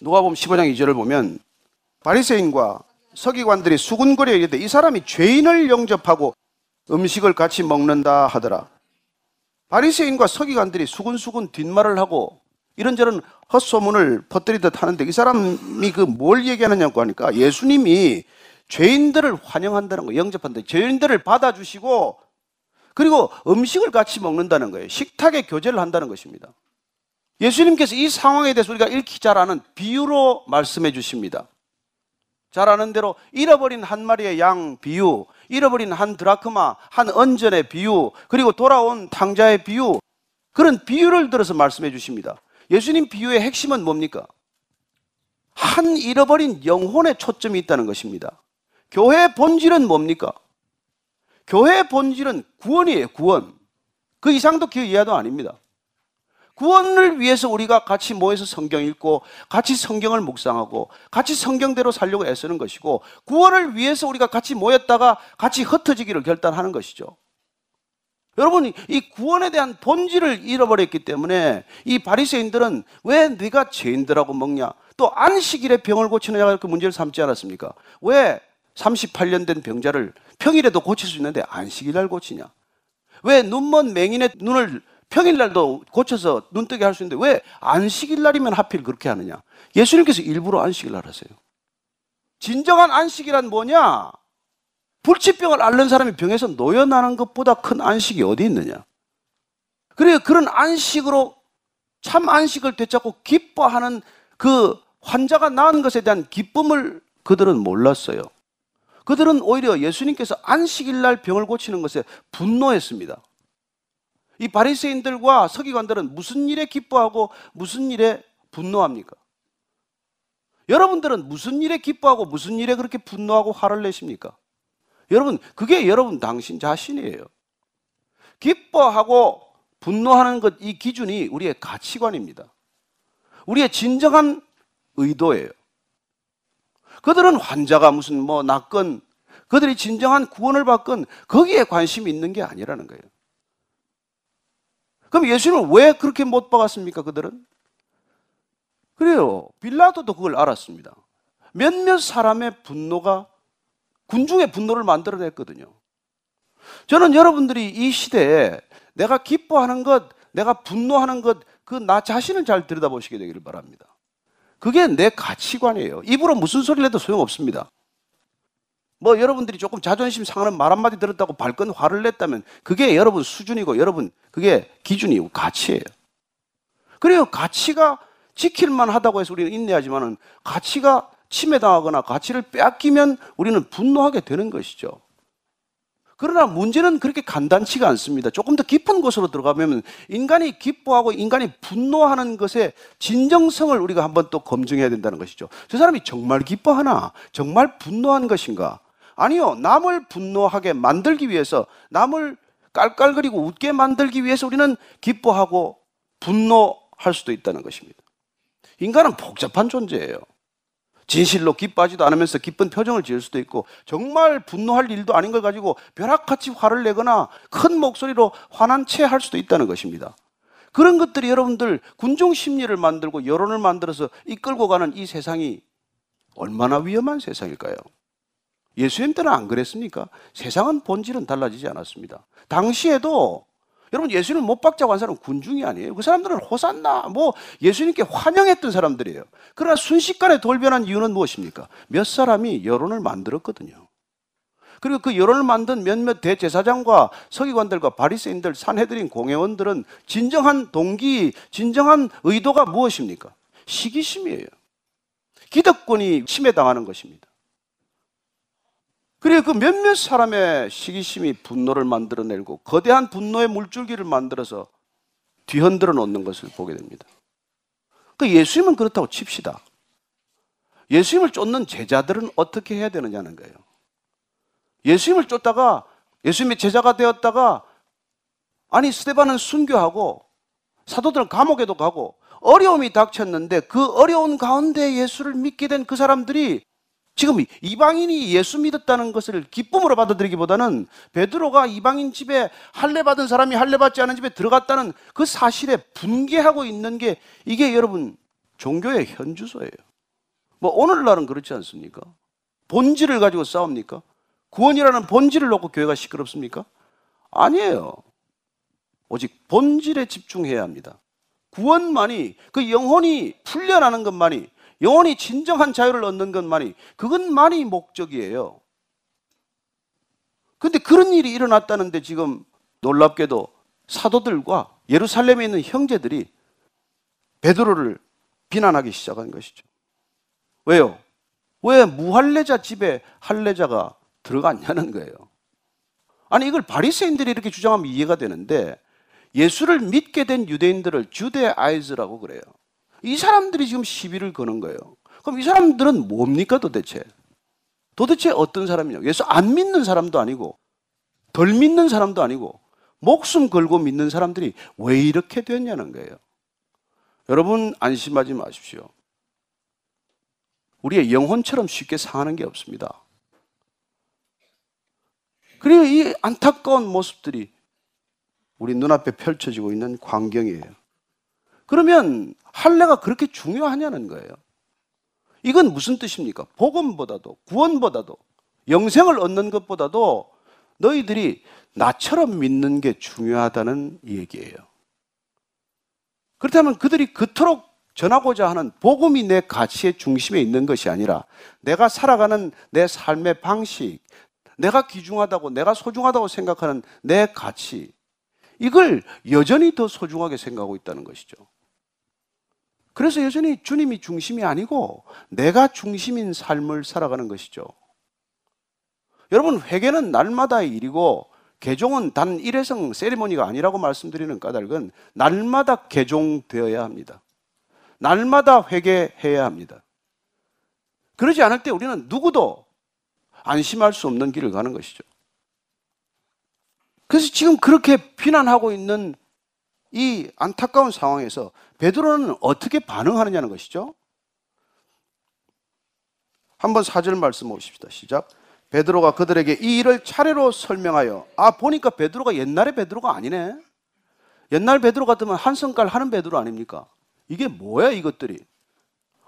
누가복음 15장 2절을 보면 바리새인과 서기관들이 수군거려 이르되 이 사람이 죄인을 영접하고 음식을 같이 먹는다 하더라. 바리새인과 서기관들이 수군수군 뒷말을 하고 이런저런 헛소문을 퍼뜨리듯 하는데 이 사람이 그 뭘 얘기하느냐고 하니까 예수님이 죄인들을 환영한다는 거, 영접한다. 죄인들을 받아주시고 그리고 음식을 같이 먹는다는 거예요. 식탁에 교제를 한다는 것입니다. 예수님께서 이 상황에 대해서 우리가 읽기 잘 아는 비유로 말씀해 주십니다. 잘 아는 대로 잃어버린 한 마리의 양 비유, 잃어버린 한 드라크마, 한 언전의 비유, 그리고 돌아온 탕자의 비유, 그런 비유를 들어서 말씀해 주십니다. 예수님 비유의 핵심은 뭡니까? 한 잃어버린 영혼의 초점이 있다는 것입니다. 교회의 본질은 뭡니까? 교회의 본질은 구원이에요, 구원. 그 이상도 그 이하도 아닙니다. 구원을 위해서 우리가 같이 모여서 성경 읽고 같이 성경을 묵상하고 같이 성경대로 살려고 애쓰는 것이고 구원을 위해서 우리가 같이 모였다가 같이 흩어지기를 결단하는 것이죠. 여러분 이 구원에 대한 본질을 잃어버렸기 때문에 이 바리새인들은 왜 네가 죄인들하고 먹냐? 또 안식일에 병을 고치느냐 그 문제를 삼지 않았습니까? 왜 38년 된 병자를 평일에도 고칠 수 있는데 안식일 날 고치냐? 왜 눈먼 맹인의 눈을 평일날도 고쳐서 눈뜨게 할 수 있는데 왜 안식일 날이면 하필 그렇게 하느냐? 예수님께서 일부러 안식일 날 하세요. 진정한 안식이란 뭐냐? 불치병을 앓는 사람이 병에서 노여나는 것보다 큰 안식이 어디 있느냐? 그래 그런 안식으로 참 안식을 되찾고 기뻐하는 그 환자가 나은 것에 대한 기쁨을 그들은 몰랐어요. 그들은 오히려 예수님께서 안식일 날 병을 고치는 것에 분노했습니다. 이 바리새인들과 서기관들은 무슨 일에 기뻐하고 무슨 일에 분노합니까? 여러분들은 무슨 일에 기뻐하고 무슨 일에 그렇게 분노하고 화를 내십니까? 여러분, 그게 여러분 당신 자신이에요. 기뻐하고 분노하는 것, 이 기준이 우리의 가치관입니다. 우리의 진정한 의도예요. 그들은 환자가 무슨 뭐 낫건, 그들이 진정한 구원을 받건 거기에 관심이 있는 게 아니라는 거예요. 그럼 예수님을 왜 그렇게 못 박았습니까, 그들은? 그래요. 빌라도도 그걸 알았습니다. 몇몇 사람의 분노가 군중의 분노를 만들어냈거든요. 저는 여러분들이 이 시대에 내가 기뻐하는 것, 내가 분노하는 것, 그 나 자신을 잘 들여다보시게 되기를 바랍니다. 그게 내 가치관이에요. 입으로 무슨 소리를 해도 소용없습니다. 뭐 여러분들이 조금 자존심 상하는 말 한마디 들었다고 발끈 화를 냈다면 그게 여러분 수준이고 여러분 그게 기준이고 가치예요. 그래요. 가치가 지킬만 하다고 해서 우리는 인내하지만은 가치가 침해당하거나 가치를 빼앗기면 우리는 분노하게 되는 것이죠. 그러나 문제는 그렇게 간단치가 않습니다. 조금 더 깊은 곳으로 들어가면 인간이 기뻐하고 인간이 분노하는 것의 진정성을 우리가 한번 또 검증해야 된다는 것이죠. 저 사람이 정말 기뻐하나? 정말 분노한 것인가? 아니요. 남을 분노하게 만들기 위해서, 남을 깔깔거리고 웃게 만들기 위해서 우리는 기뻐하고 분노할 수도 있다는 것입니다. 인간은 복잡한 존재예요. 진실로 기뻐하지도 않으면서 기쁜 표정을 지을 수도 있고 정말 분노할 일도 아닌 걸 가지고 벼락같이 화를 내거나 큰 목소리로 화난 채 할 수도 있다는 것입니다. 그런 것들이 여러분들 군중 심리를 만들고 여론을 만들어서 이끌고 가는 이 세상이 얼마나 위험한 세상일까요? 예수님 때는 안 그랬습니까? 세상은 본질은 달라지지 않았습니다. 당시에도 여러분 예수님 못 박자고 한 사람은 군중이 아니에요. 그 사람들은 호산나 뭐 예수님께 환영했던 사람들이에요. 그러나 순식간에 돌변한 이유는 무엇입니까? 몇 사람이 여론을 만들었거든요. 그리고 그 여론을 만든 몇몇 대제사장과 서기관들과 바리새인들, 산해드린 공회원들은 진정한 동기, 진정한 의도가 무엇입니까? 시기심이에요. 기득권이 침해당하는 것입니다. 그리고 그 몇몇 사람의 시기심이 분노를 만들어내고 거대한 분노의 물줄기를 만들어서 뒤흔들어 놓는 것을 보게 됩니다. 그 예수님은 그렇다고 칩시다. 예수님을 쫓는 제자들은 어떻게 해야 되느냐는 거예요. 예수님을 쫓다가 예수님의 제자가 되었다가 아니 스테반은 순교하고 사도들은 감옥에도 가고 어려움이 닥쳤는데 그 어려운 가운데 예수를 믿게 된 그 사람들이 지금 이방인이 예수 믿었다는 것을 기쁨으로 받아들이기보다는 베드로가 이방인 집에 할례 받은 사람이 할례 받지 않은 집에 들어갔다는 그 사실에 분개하고 있는 게 이게 여러분 종교의 현주소예요. 뭐 오늘날은 그렇지 않습니까? 본질을 가지고 싸웁니까? 구원이라는 본질을 놓고 교회가 시끄럽습니까? 아니에요. 오직 본질에 집중해야 합니다. 구원만이 그 영혼이 풀려나는 것만이 영혼이 진정한 자유를 얻는 것만이 그것만이 목적이에요. 근데 그런 일이 일어났다는데 지금 놀랍게도 사도들과 예루살렘에 있는 형제들이 베드로를 비난하기 시작한 것이죠. 왜요? 왜 무할례자 집에 할례자가 들어갔냐는 거예요. 아니 이걸 바리새인들이 이렇게 주장하면 이해가 되는데 예수를 믿게 된 유대인들을 주대 아이즈라고 그래요. 이 사람들이 지금 시비를 거는 거예요. 그럼 이 사람들은 뭡니까 도대체? 도대체 어떤 사람이냐? 예수 안 믿는 사람도 아니고 덜 믿는 사람도 아니고 목숨 걸고 믿는 사람들이 왜 이렇게 됐냐는 거예요. 여러분 안심하지 마십시오. 우리의 영혼처럼 쉽게 상하는 게 없습니다. 그리고 이 안타까운 모습들이 우리 눈앞에 펼쳐지고 있는 광경이에요. 그러면 할례가 그렇게 중요하냐는 거예요. 이건 무슨 뜻입니까? 복음보다도 구원보다도 영생을 얻는 것보다도 너희들이 나처럼 믿는 게 중요하다는 얘기예요. 그렇다면 그들이 그토록 전하고자 하는 복음이 내 가치의 중심에 있는 것이 아니라 내가 살아가는 내 삶의 방식, 내가 귀중하다고, 내가 소중하다고 생각하는 내 가치, 이걸 여전히 더 소중하게 생각하고 있다는 것이죠. 그래서 여전히 주님이 중심이 아니고 내가 중심인 삶을 살아가는 것이죠. 여러분, 회개는 날마다의 일이고 개종은 단 일회성 세리머니가 아니라고 말씀드리는 까닭은 날마다 개종되어야 합니다. 날마다 회개해야 합니다. 그러지 않을 때 우리는 누구도 안심할 수 없는 길을 가는 것이죠. 그래서 지금 그렇게 비난하고 있는 이 안타까운 상황에서 베드로는 어떻게 반응하느냐는 것이죠. 한번 사절 말씀 보십시다. 시작. 베드로가 그들에게 이 일을 차례로 설명하여 아 보니까 베드로가 옛날의 베드로가 아니네. 옛날 베드로 같으면 한 성깔 하는 베드로 아닙니까? 이게 뭐야 이것들이?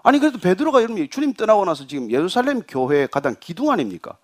아니 그래도 베드로가 여러분 주님 떠나고 나서 지금 예루살렘 교회의 가장 기둥 아닙니까?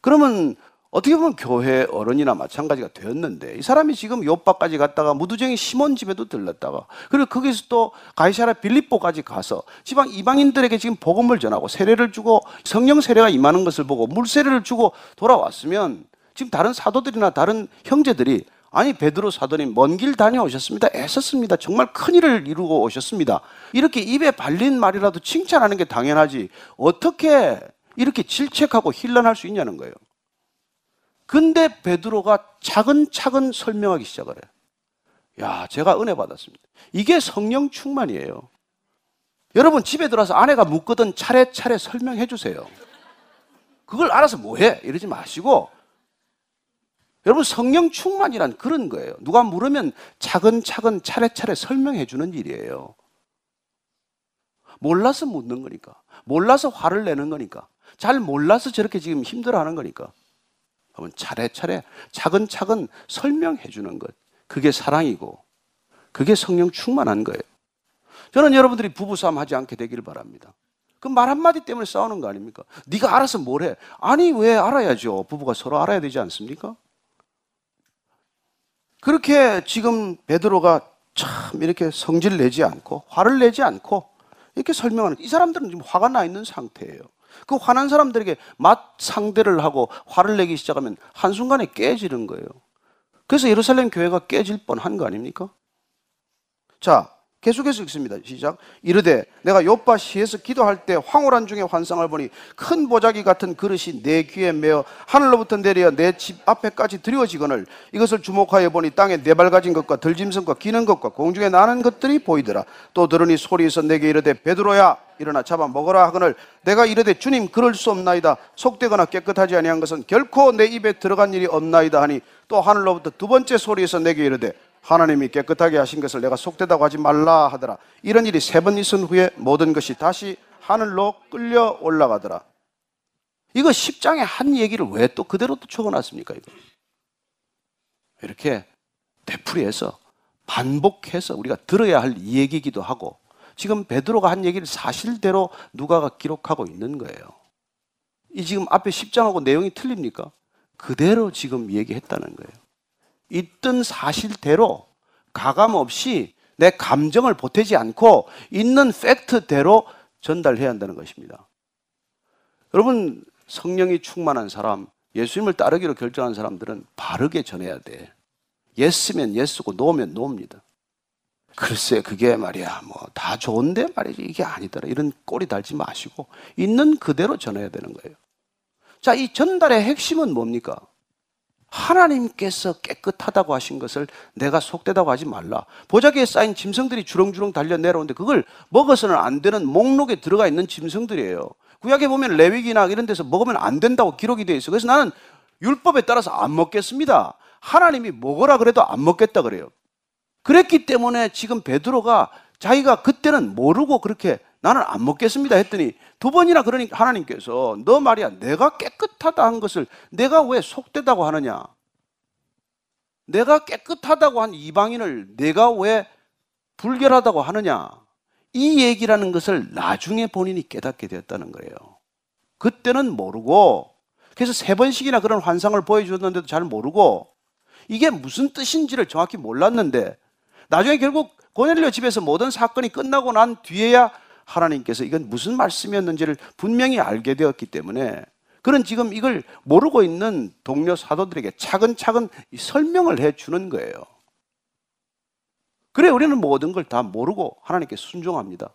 그러면 어떻게 보면 교회 어른이나 마찬가지가 되었는데 이 사람이 지금 요바까지 갔다가 무두쟁이 시몬 집에도 들렀다가 그리고 거기서 또 가이사라 빌립보까지 가서 지방 이방인들에게 지금 복음을 전하고 세례를 주고 성령 세례가 임하는 것을 보고 물 세례를 주고 돌아왔으면 지금 다른 사도들이나 다른 형제들이 아니 베드로 사도님 먼 길 다녀오셨습니다. 애썼습니다. 정말 큰 일을 이루고 오셨습니다. 이렇게 입에 발린 말이라도 칭찬하는 게 당연하지 어떻게 이렇게 질책하고 힐난할 수 있냐는 거예요. 근데 베드로가 차근차근 설명하기 시작을 해요. 야, 제가 은혜 받았습니다. 이게 성령 충만이에요. 여러분 집에 들어와서 아내가 묻거든 차례차례 설명해 주세요. 그걸 알아서 뭐해? 이러지 마시고 여러분 성령 충만이란 그런 거예요. 누가 물으면 차근차근 차례차례 설명해 주는 일이에요. 몰라서 묻는 거니까. 몰라서 화를 내는 거니까. 잘 몰라서 저렇게 지금 힘들어 하는 거니까. 한번 차례차례 차근차근 설명해 주는 것. 그게 사랑이고, 그게 성령 충만한 거예요. 저는 여러분들이 부부싸움 하지 않게 되기를 바랍니다. 그 말 한마디 때문에 싸우는 거 아닙니까? 네가 알아서 뭘 해? 아니, 왜 알아야죠? 부부가 서로 알아야 되지 않습니까? 그렇게 지금 베드로가 참 이렇게 성질 내지 않고 화를 내지 않고 이렇게 설명하는 이 사람들은 지금 화가 나 있는 상태예요. 그 화난 사람들에게 맞 상대를 하고 화를 내기 시작하면 한순간에 깨지는 거예요. 그래서 예루살렘 교회가 깨질 뻔한 거 아닙니까? 자, 계속해서 읽습니다. 시작. 이르되 내가 요파 시에서 기도할 때 황홀한 중에 환상을 보니 큰 보자기 같은 그릇이 내 귀에 메어 하늘로부터 내려 내 집 앞에까지 드리워지거늘 이것을 주목하여 보니 땅에 네 발 가진 것과 들짐승과 기는 것과 공중에 나는 것들이 보이더라. 또 들으니 소리에서 내게 이르되 베드로야 일어나 잡아 먹어라 하거늘 내가 이르되 주님 그럴 수 없나이다 속되거나 깨끗하지 아니한 것은 결코 내 입에 들어간 일이 없나이다 하니 또 하늘로부터 두 번째 소리에서 내게 이르되 하나님이 깨끗하게 하신 것을 내가 속되다고 하지 말라 하더라. 이런 일이 세 번 있은 후에 모든 것이 다시 하늘로 끌려 올라가더라. 이거 10장에 한 얘기를 왜 또 그대로 또 적어놨습니까? 이거 이렇게 되풀이해서 반복해서 우리가 들어야 할 얘기기도 하고 지금 베드로가 한 얘기를 사실대로 누가가 기록하고 있는 거예요. 이 지금 앞에 10장하고 내용이 틀립니까? 그대로 지금 얘기했다는 거예요. 있던 사실대로 가감 없이 내 감정을 보태지 않고 있는 팩트대로 전달해야 한다는 것입니다. 여러분, 성령이 충만한 사람, 예수님을 따르기로 결정한 사람들은 바르게 전해야 돼. 예스면 예스고 노면 노입니다. 글쎄, 그게 말이야, 뭐, 다 좋은데 말이지. 이게 아니더라. 이런 꼬리 달지 마시고, 있는 그대로 전해야 되는 거예요. 자, 이 전달의 핵심은 뭡니까? 하나님께서 깨끗하다고 하신 것을 내가 속되다고 하지 말라. 보자기에 쌓인 짐승들이 주렁주렁 달려 내려오는데 그걸 먹어서는 안 되는 목록에 들어가 있는 짐승들이에요. 구약에 보면 레위기나 이런 데서 먹으면 안 된다고 기록이 되어 있어. 그래서 나는 율법에 따라서 안 먹겠습니다. 하나님이 먹으라 그래도 안 먹겠다 그래요. 그랬기 때문에 지금 베드로가 자기가 그때는 모르고 그렇게 나는 안 먹겠습니다 했더니 두 번이나 그러니까 하나님께서 너 말이야 내가 깨끗하다 한 것을 내가 왜 속되다고 하느냐? 내가 깨끗하다고 한 이방인을 내가 왜 불결하다고 하느냐? 이 얘기라는 것을 나중에 본인이 깨닫게 되었다는 거예요. 그때는 모르고 그래서 세 번씩이나 그런 환상을 보여줬는데도 잘 모르고 이게 무슨 뜻인지를 정확히 몰랐는데 나중에 결국 고넬료 집에서 모든 사건이 끝나고 난 뒤에야 하나님께서 이건 무슨 말씀이었는지를 분명히 알게 되었기 때문에 그는 지금 이걸 모르고 있는 동료 사도들에게 차근차근 설명을 해 주는 거예요. 그래, 우리는 모든 걸 다 모르고 하나님께 순종합니다.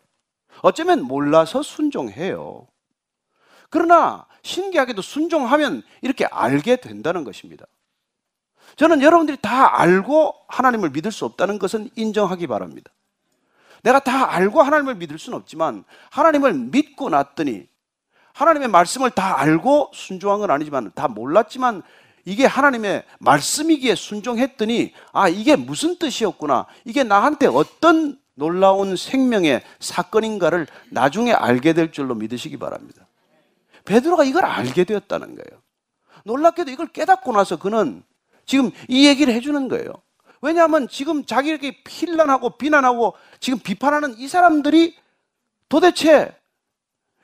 어쩌면 몰라서 순종해요. 그러나 신기하게도 순종하면 이렇게 알게 된다는 것입니다. 저는 여러분들이 다 알고 하나님을 믿을 수 없다는 것은 인정하기 바랍니다. 내가 다 알고 하나님을 믿을 수는 없지만 하나님을 믿고 났더니 하나님의 말씀을 다 알고 순종한 건 아니지만 다 몰랐지만 이게 하나님의 말씀이기에 순종했더니 아 이게 무슨 뜻이었구나 이게 나한테 어떤 놀라운 생명의 사건인가를 나중에 알게 될 줄로 믿으시기 바랍니다. 베드로가 이걸 알게 되었다는 거예요. 놀랍게도 이걸 깨닫고 나서 그는 지금 이 얘기를 해주는 거예요. 왜냐하면 지금 자기에게 필란하고 비난하고 지금 비판하는 이 사람들이 도대체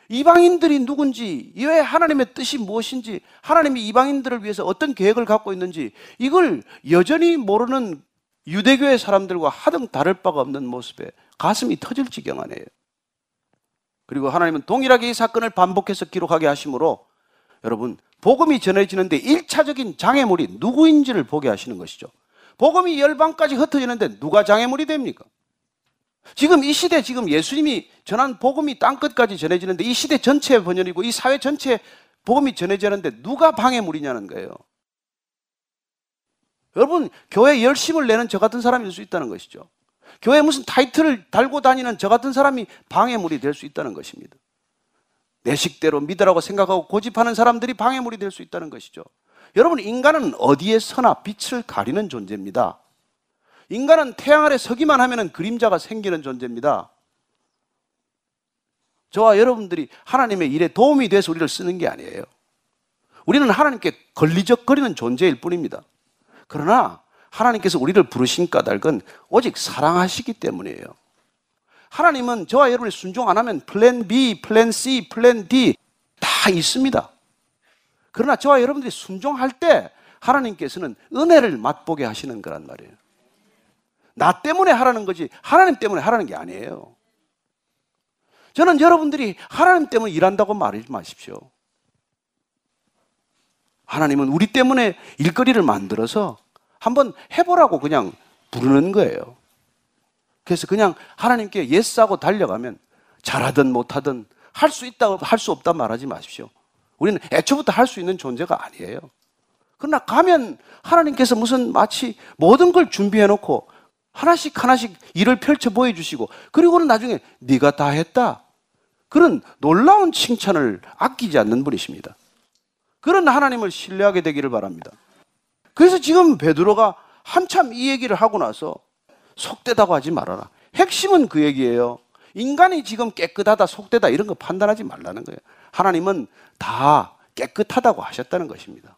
이방인들이 누군지, 왜 하나님의 뜻이 무엇인지, 하나님이 이방인들을 위해서 어떤 계획을 갖고 있는지, 이걸 여전히 모르는 유대교의 사람들과 하등 다를 바가 없는 모습에 가슴이 터질 지경하네요. 그리고 하나님은 동일하게 이 사건을 반복해서 기록하게 하시므로 여러분, 복음이 전해지는데 1차적인 장애물이 누구인지를 보게 하시는 것이죠. 복음이 열방까지 흩어지는데 누가 장애물이 됩니까? 지금 이 시대 지금 예수님이 전한 복음이 땅끝까지 전해지는데 이 시대 전체의 번연이고 이 사회 전체에 복음이 전해지는데 누가 방해물이냐는 거예요. 여러분, 교회 열심을 내는 저 같은 사람일 수 있다는 것이죠. 교회 무슨 타이틀을 달고 다니는 저 같은 사람이 방해물이 될 수 있다는 것입니다. 내 식대로 믿으라고 생각하고 고집하는 사람들이 방해물이 될 수 있다는 것이죠. 여러분, 인간은 어디에 서나 빛을 가리는 존재입니다. 인간은 태양 아래 서기만 하면 그림자가 생기는 존재입니다. 저와 여러분들이 하나님의 일에 도움이 돼서 우리를 쓰는 게 아니에요. 우리는 하나님께 걸리적거리는 존재일 뿐입니다. 그러나 하나님께서 우리를 부르신 까닭은 오직 사랑하시기 때문이에요. 하나님은 저와 여러분이 순종 안 하면 플랜 B, 플랜 C, 플랜 D 다 있습니다. 그러나 저와 여러분들이 순종할 때 하나님께서는 은혜를 맛보게 하시는 거란 말이에요. 나 때문에 하라는 거지 하나님 때문에 하라는 게 아니에요. 저는 여러분들이 하나님 때문에 일한다고 말하지 마십시오. 하나님은 우리 때문에 일거리를 만들어서 한번 해보라고 그냥 부르는 거예요. 그래서 그냥 하나님께 예스하고 달려가면 잘하든 못하든 할 수 있다, 할수 없다 말하지 마십시오. 우리는 애초부터 할 수 있는 존재가 아니에요. 그러나 가면 하나님께서 무슨 마치 모든 걸 준비해 놓고 하나씩 하나씩 일을 펼쳐 보여주시고 그리고는 나중에 네가 다 했다. 그런 놀라운 칭찬을 아끼지 않는 분이십니다. 그런 하나님을 신뢰하게 되기를 바랍니다. 그래서 지금 베드로가 한참 이 얘기를 하고 나서 속되다고 하지 말아라. 핵심은 그 얘기예요. 인간이 지금 깨끗하다, 속되다 이런 거 판단하지 말라는 거예요. 하나님은 다 깨끗하다고 하셨다는 것입니다.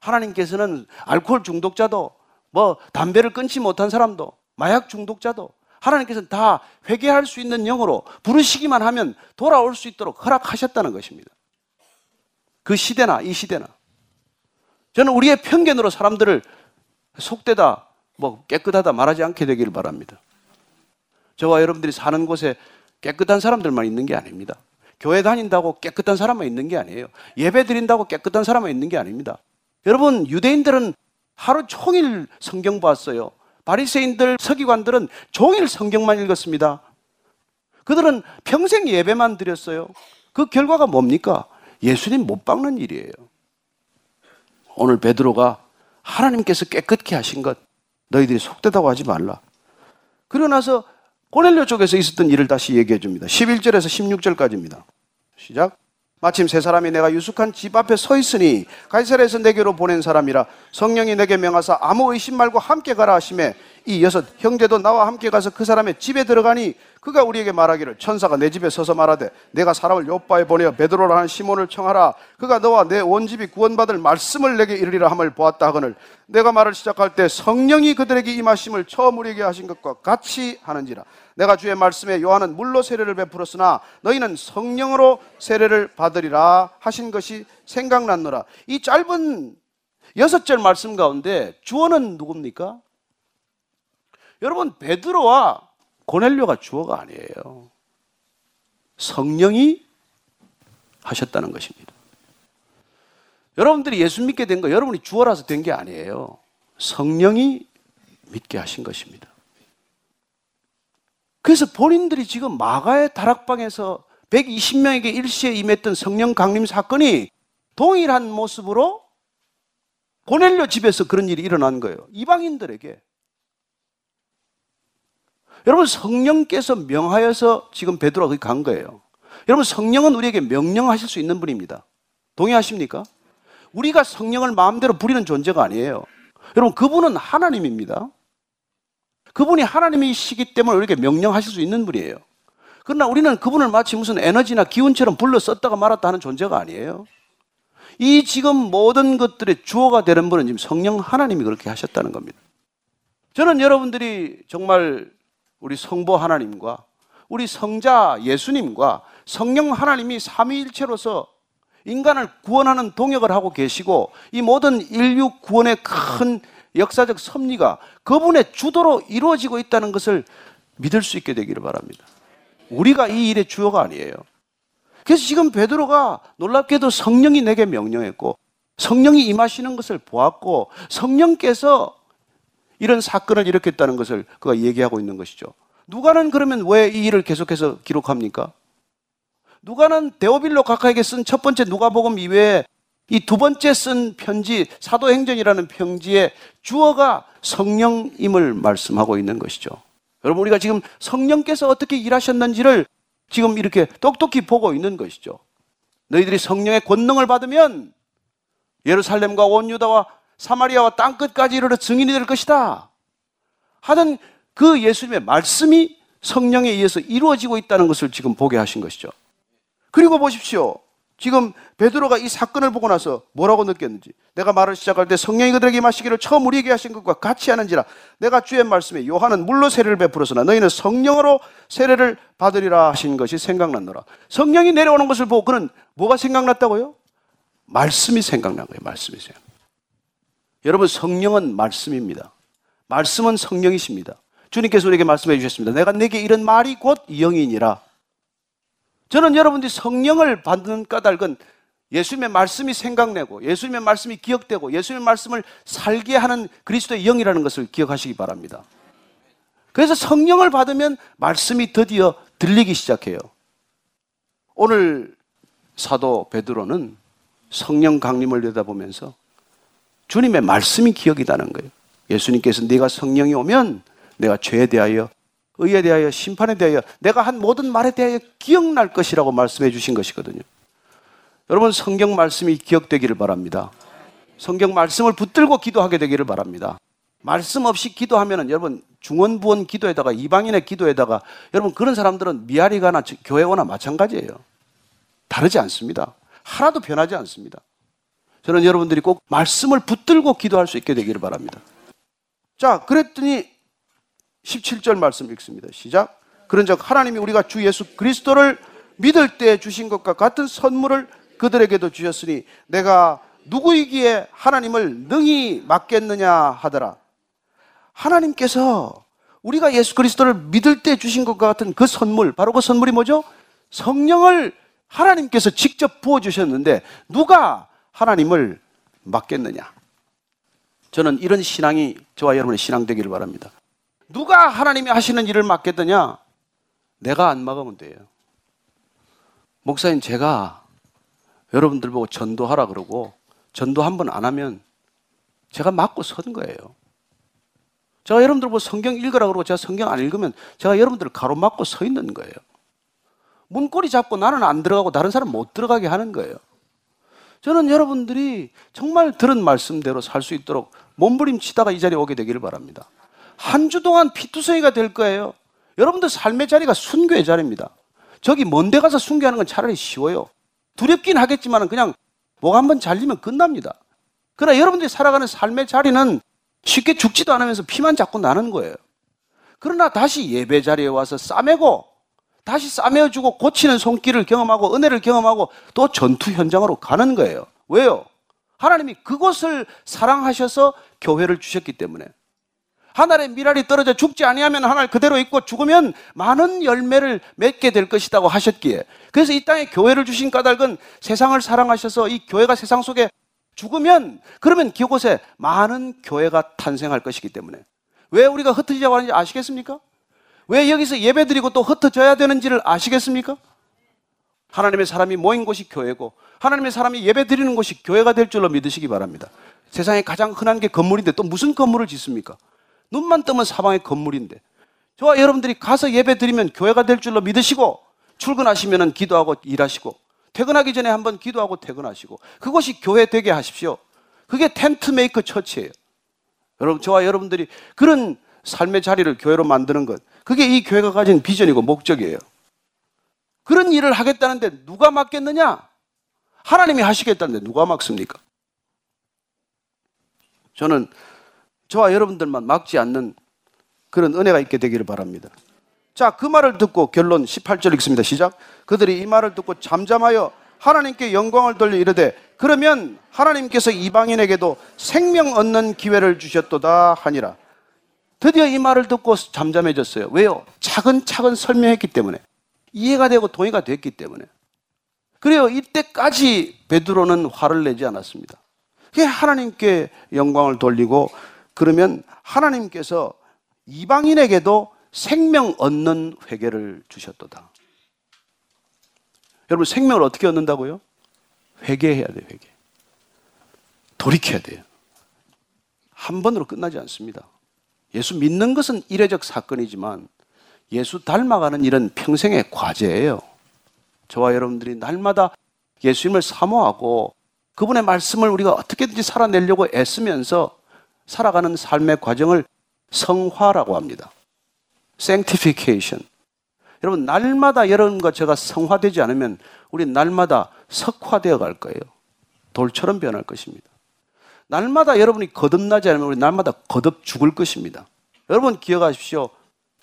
하나님께서는 알코올 중독자도 뭐 담배를 끊지 못한 사람도 마약 중독자도 하나님께서는 다 회개할 수 있는 영으로 부르시기만 하면 돌아올 수 있도록 허락하셨다는 것입니다. 그 시대나 이 시대나 저는 우리의 편견으로 사람들을 속되다, 뭐 깨끗하다 말하지 않게 되기를 바랍니다. 저와 여러분들이 사는 곳에 깨끗한 사람들만 있는 게 아닙니다. 교회 다닌다고 깨끗한 사람만 있는 게 아니에요. 예배 드린다고 깨끗한 사람만 있는 게 아닙니다. 여러분, 유대인들은 하루 종일 성경 봤어요. 바리새인들, 서기관들은 종일 성경만 읽었습니다. 그들은 평생 예배만 드렸어요. 그 결과가 뭡니까? 예수님 못 박는 일이에요. 오늘 베드로가 하나님께서 깨끗게 하신 것 너희들이 속되다고 하지 말라. 그러고 나서 고넬료 쪽에서 있었던 일을 다시 얘기해 줍니다. 11절에서 16절까지입니다. 시작. 마침 세 사람이 내가 유숙한 집 앞에 서 있으니 가이사랴에서 내게로 보낸 사람이라 성령이 내게 명하사 아무 의심 말고 함께 가라 하심에 이 여섯 형제도 나와 함께 가서 그 사람의 집에 들어가니 그가 우리에게 말하기를 천사가 내 집에 서서 말하되 내가 사람을 요바에 보내어 베드로라는 시몬을 청하라. 그가 너와 내 온 집이 구원받을 말씀을 내게 이르리라 함을 보았다 하거늘 내가 말을 시작할 때 성령이 그들에게 임하심을 처음 우리에게 하신 것과 같이 하는지라. 내가 주의 말씀에 요한은 물로 세례를 베풀었으나 너희는 성령으로 세례를 받으리라 하신 것이 생각났노라. 이 짧은 여섯 절 말씀 가운데 주어는 누굽니까? 여러분 베드로와 고넬료가 주어가 아니에요. 성령이 하셨다는 것입니다. 여러분들이 예수 믿게 된 거 여러분이 주어라서 된 게 아니에요. 성령이 믿게 하신 것입니다. 그래서 본인들이 지금 마가의 다락방에서 120명에게 일시에 임했던 성령 강림 사건이 동일한 모습으로 고넬료 집에서 그런 일이 일어난 거예요. 이방인들에게. 여러분 성령께서 명하여서 지금 베드로가 거기 간 거예요. 여러분 성령은 우리에게 명령하실 수 있는 분입니다. 동의하십니까? 우리가 성령을 마음대로 부리는 존재가 아니에요. 여러분 그분은 하나님입니다. 그분이 하나님이시기 때문에 우리에게 명령하실 수 있는 분이에요. 그러나 우리는 그분을 마치 무슨 에너지나 기운처럼 불러 썼다가 말았다 하는 존재가 아니에요. 이 지금 모든 것들의 주어가 되는 분은 지금 성령 하나님이 그렇게 하셨다는 겁니다. 저는 여러분들이 정말 우리 성보 하나님과 우리 성자 예수님과 성령 하나님이 삼위일체로서 인간을 구원하는 동역을 하고 계시고 이 모든 인류 구원의 큰 역사적 섭리가 그분의 주도로 이루어지고 있다는 것을 믿을 수 있게 되기를 바랍니다. 우리가 이 일의 주어가 아니에요. 그래서 지금 베드로가 놀랍게도 성령이 내게 명령했고 성령이 임하시는 것을 보았고 성령께서 이런 사건을 일으켰다는 것을 그가 얘기하고 있는 것이죠. 누가는 그러면 왜 이 일을 계속해서 기록합니까? 누가는 데오빌로 각하에게 쓴 첫 번째 누가복음 이외에 이 두 번째 쓴 편지 사도행전이라는 편지의 주어가 성령임을 말씀하고 있는 것이죠. 여러분 우리가 지금 성령께서 어떻게 일하셨는지를 지금 이렇게 똑똑히 보고 있는 것이죠. 너희들이 성령의 권능을 받으면 예루살렘과 온 유다와 사마리아와 땅 끝까지 이르러 증인이 될 것이다. 하던 그 예수님의 말씀이 성령에 의해서 이루어지고 있다는 것을 지금 보게 하신 것이죠. 그리고 보십시오. 지금 베드로가 이 사건을 보고 나서 뭐라고 느꼈는지 내가 말을 시작할 때 성령이 그들에게 마시기를 처음 우리에게 하신 것과 같이 하는지라 내가 주의 말씀에 요한은 물로 세례를 베풀었으나 너희는 성령으로 세례를 받으리라 하신 것이 생각났노라 성령이 내려오는 것을 보고 그는 뭐가 생각났다고요? 말씀이 생각난 거예요 말씀이 생각 여러분 성령은 말씀입니다 말씀은 성령이십니다 주님께서 우리에게 말씀해 주셨습니다 내가 내게 이런 말이 곧 영이니라 저는 여러분들이 성령을 받는 까닭은 예수님의 말씀이 생각내고 예수님의 말씀이 기억되고 예수님의 말씀을 살게 하는 그리스도의 영이라는 것을 기억하시기 바랍니다. 그래서 성령을 받으면 말씀이 드디어 들리기 시작해요. 오늘 사도 베드로는 성령 강림을 내다보면서 주님의 말씀이 기억이 나는 거예요. 예수님께서 네가 성령이 오면 내가 죄에 대하여 의에 대하여 심판에 대하여 내가 한 모든 말에 대하여 기억날 것이라고 말씀해 주신 것이거든요. 여러분 성경 말씀이 기억되기를 바랍니다. 성경 말씀을 붙들고 기도하게 되기를 바랍니다. 말씀 없이 기도하면은 여러분 중원부원 기도에다가 이방인의 기도에다가 여러분 그런 사람들은 미아리가나 교회 오나 마찬가지예요. 다르지 않습니다. 하나도 변하지 않습니다. 저는 여러분들이 꼭 말씀을 붙들고 기도할 수 있게 되기를 바랍니다. 자, 그랬더니 17절 말씀 읽습니다. 시작. 그런즉 하나님이 우리가 주 예수 그리스도를 믿을 때 주신 것과 같은 선물을 그들에게도 주셨으니 내가 누구이기에 하나님을 능히 맡겠느냐 하더라. 하나님께서 우리가 예수 그리스도를 믿을 때 주신 것과 같은 그 선물, 바로 그 선물이 뭐죠? 성령을 하나님께서 직접 부어주셨는데 누가 하나님을 맡겠느냐? 저는 이런 신앙이 저와 여러분의 신앙 되기를 바랍니다. 누가 하나님이 하시는 일을 맡겠느냐? 내가 안 막으면 돼요. 목사님, 제가 여러분들 보고 전도하라 그러고 전도 한 번 안 하면 제가 맞고 선 거예요. 제가 여러분들 보고 성경 읽으라 그러고 제가 성경 안 읽으면 제가 여러분들을 가로막고 서 있는 거예요. 문고리 잡고 나는 안 들어가고 다른 사람 못 들어가게 하는 거예요. 저는 여러분들이 정말 들은 말씀대로 살 수 있도록 몸부림치다가 이 자리에 오게 되기를 바랍니다. 한 주 동안 피투성이가 될 거예요. 여러분들 삶의 자리가 순교의 자리입니다. 저기 먼데 가서 순교하는 건 차라리 쉬워요. 두렵긴 하겠지만 그냥 목 한번 잘리면 끝납니다. 그러나 여러분들이 살아가는 삶의 자리는 쉽게 죽지도 않으면서 피만 자꾸 나는 거예요. 그러나 다시 예배 자리에 와서 싸매고 다시 싸매어주고 고치는 손길을 경험하고 은혜를 경험하고 또 전투 현장으로 가는 거예요. 왜요? 하나님이 그곳을 사랑하셔서 교회를 주셨기 때문에 하늘에 미랄이 떨어져 죽지 아니하면 하늘 그대로 있고 죽으면 많은 열매를 맺게 될 것이라고 하셨기에 그래서 이 땅에 교회를 주신 까닭은 세상을 사랑하셔서 이 교회가 세상 속에 죽으면 그러면 그곳에 많은 교회가 탄생할 것이기 때문에 왜 우리가 흩어지자고 하는지 아시겠습니까? 왜 여기서 예배 드리고 또 흩어져야 되는지를 아시겠습니까? 하나님의 사람이 모인 곳이 교회고 하나님의 사람이 예배 드리는 곳이 교회가 될 줄로 믿으시기 바랍니다. 세상에 가장 흔한 게 건물인데 또 무슨 건물을 짓습니까? 눈만 뜨면 사방에 건물인데 저와 여러분들이 가서 예배 드리면 교회가 될 줄로 믿으시고 출근하시면 기도하고 일하시고 퇴근하기 전에 한번 기도하고 퇴근하시고 그것이 교회 되게 하십시오. 그게 tent maker church예요. 여러분 저와 여러분들이 그런 삶의 자리를 교회로 만드는 것 그게 이 교회가 가진 비전이고 목적이에요. 그런 일을 하겠다는데 누가 맡겠느냐? 하나님이 하시겠다는데 누가 막습니까? 저는 저와 여러분들만 막지 않는 그런 은혜가 있게 되기를 바랍니다. 자, 그 말을 듣고 결론 18절 읽습니다. 시작. 그들이 이 말을 듣고 잠잠하여 하나님께 영광을 돌려 이르되 그러면 하나님께서 이방인에게도 생명 얻는 기회를 주셨도다 하니라. 드디어 이 말을 듣고 잠잠해졌어요. 왜요? 차근차근 설명했기 때문에. 이해가 되고 동의가 됐기 때문에. 그래요. 이때까지 베드로는 화를 내지 않았습니다. 하나님께 영광을 돌리고 그러면 하나님께서 이방인에게도 생명 얻는 회개를 주셨도다. 여러분 생명을 어떻게 얻는다고요? 회개해야 돼요, 회개. 돌이켜야 돼요. 한 번으로 끝나지 않습니다. 예수 믿는 것은 이례적 사건이지만 예수 닮아가는 일은 평생의 과제예요. 저와 여러분들이 날마다 예수님을 사모하고 그분의 말씀을 우리가 어떻게든지 살아내려고 애쓰면서 살아가는 삶의 과정을 성화라고 합니다. sanctification. 여러분, 날마다 여러분과 제가 성화되지 않으면 우리 날마다 석화되어 갈 거예요. 돌처럼 변할 것입니다. 날마다 여러분이 거듭나지 않으면 우리 날마다 거듭 죽을 것입니다. 여러분 기억하십시오.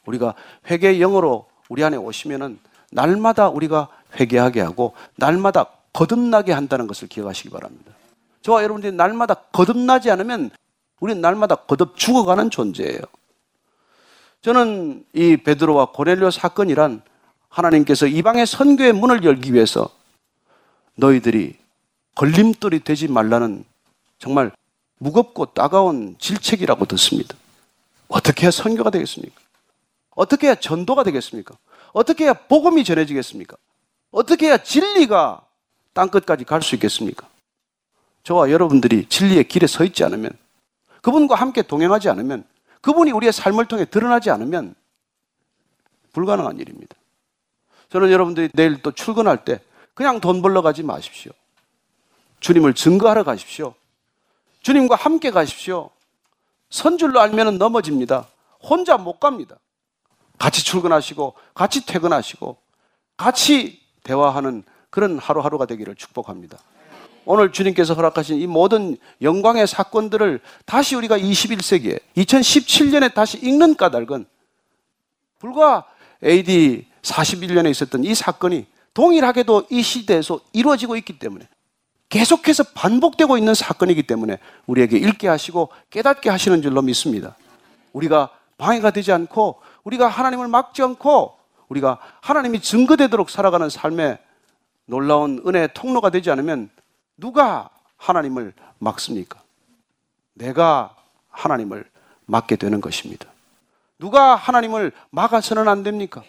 우리가 회개 영어로 우리 안에 오시면은 날마다 우리가 회개하게 하고 날마다 거듭나게 한다는 것을 기억하시기 바랍니다. 저와 여러분들이 날마다 거듭나지 않으면 우리는 날마다 거듭 죽어가는 존재예요. 저는 이 베드로와 고넬료 사건이란 하나님께서 이방의 선교의 문을 열기 위해서 너희들이 걸림돌이 되지 말라는 정말 무겁고 따가운 질책이라고 듣습니다. 어떻게 해야 선교가 되겠습니까? 어떻게 해야 전도가 되겠습니까? 어떻게 해야 복음이 전해지겠습니까? 어떻게 해야 진리가 땅끝까지 갈 수 있겠습니까? 저와 여러분들이 진리의 길에 서 있지 않으면 그분과 함께 동행하지 않으면 그분이 우리의 삶을 통해 드러나지 않으면 불가능한 일입니다. 저는 여러분들이 내일 또 출근할 때 그냥 돈 벌러 가지 마십시오. 주님을 증거하러 가십시오. 주님과 함께 가십시오. 선줄로 알면 넘어집니다. 혼자 못 갑니다. 같이 출근하시고, 같이 퇴근하시고, 같이 대화하는 그런 하루하루가 되기를 축복합니다. 오늘 주님께서 허락하신 이 모든 영광의 사건들을 다시 우리가 21세기에 2017년에 다시 읽는 까닭은 불과 AD 41년에 있었던 이 사건이 동일하게도 이 시대에서 이루어지고 있기 때문에 계속해서 반복되고 있는 사건이기 때문에 우리에게 읽게 하시고 깨닫게 하시는 줄로 믿습니다. 우리가 방해가 되지 않고 우리가 하나님을 막지 않고 우리가 하나님이 증거되도록 살아가는 삶의 놀라운 은혜의 통로가 되지 않으면 누가 하나님을 막습니까? 내가 하나님을 막게 되는 것입니다. 누가 하나님을 막아서는 안 됩니까?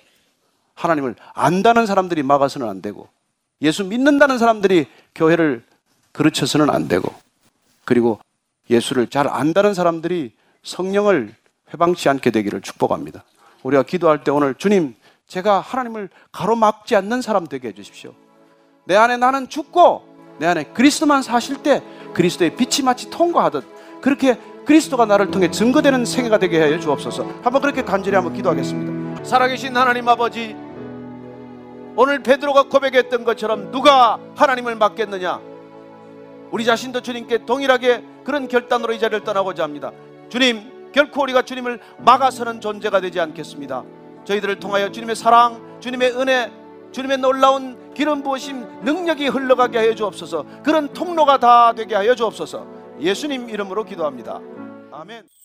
하나님을 안다는 사람들이 막아서는 안 되고 예수 믿는다는 사람들이 교회를 그르쳐서는 안 되고 그리고 예수를 잘 안다는 사람들이 성령을 회방치 않게 되기를 축복합니다. 우리가 기도할 때 오늘 주님 제가 하나님을 가로막지 않는 사람 되게 해주십시오. 내 안에 나는 죽고 내 안에 그리스도만 사실 때 그리스도의 빛이 마치 통과하듯 그렇게 그리스도가 나를 통해 증거되는 생애가 되게 하여 주옵소서. 한번 그렇게 간절히 한번 기도하겠습니다. 살아계신 하나님 아버지, 오늘 베드로가 고백했던 것처럼 누가 하나님을 맡겠느냐? 우리 자신도 주님께 동일하게 그런 결단으로 이 자리를 떠나고자 합니다. 주님, 결코 우리가 주님을 막아서는 존재가 되지 않겠습니다. 저희들을 통하여 주님의 사랑, 주님의 은혜, 주님의 놀라운 기름 부으심 능력이 흘러가게 하여 주옵소서. 그런 통로가 다 되게 하여 주옵소서. 예수님 이름으로 기도합니다. 아멘.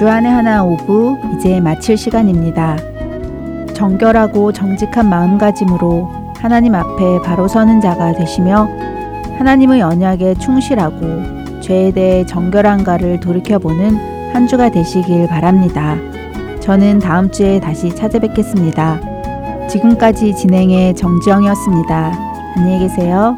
주안의 하나 오부 이제 마칠 시간입니다. 정결하고 정직한 마음가짐으로 하나님 앞에 바로 서는 자가 되시며 하나님의 언약에 충실하고 죄에 대해 정결한가를 돌이켜보는 한 주가 되시길 바랍니다. 저는 다음 주에 다시 찾아뵙겠습니다. 지금까지 진행의 정지영이었습니다. 안녕히 계세요.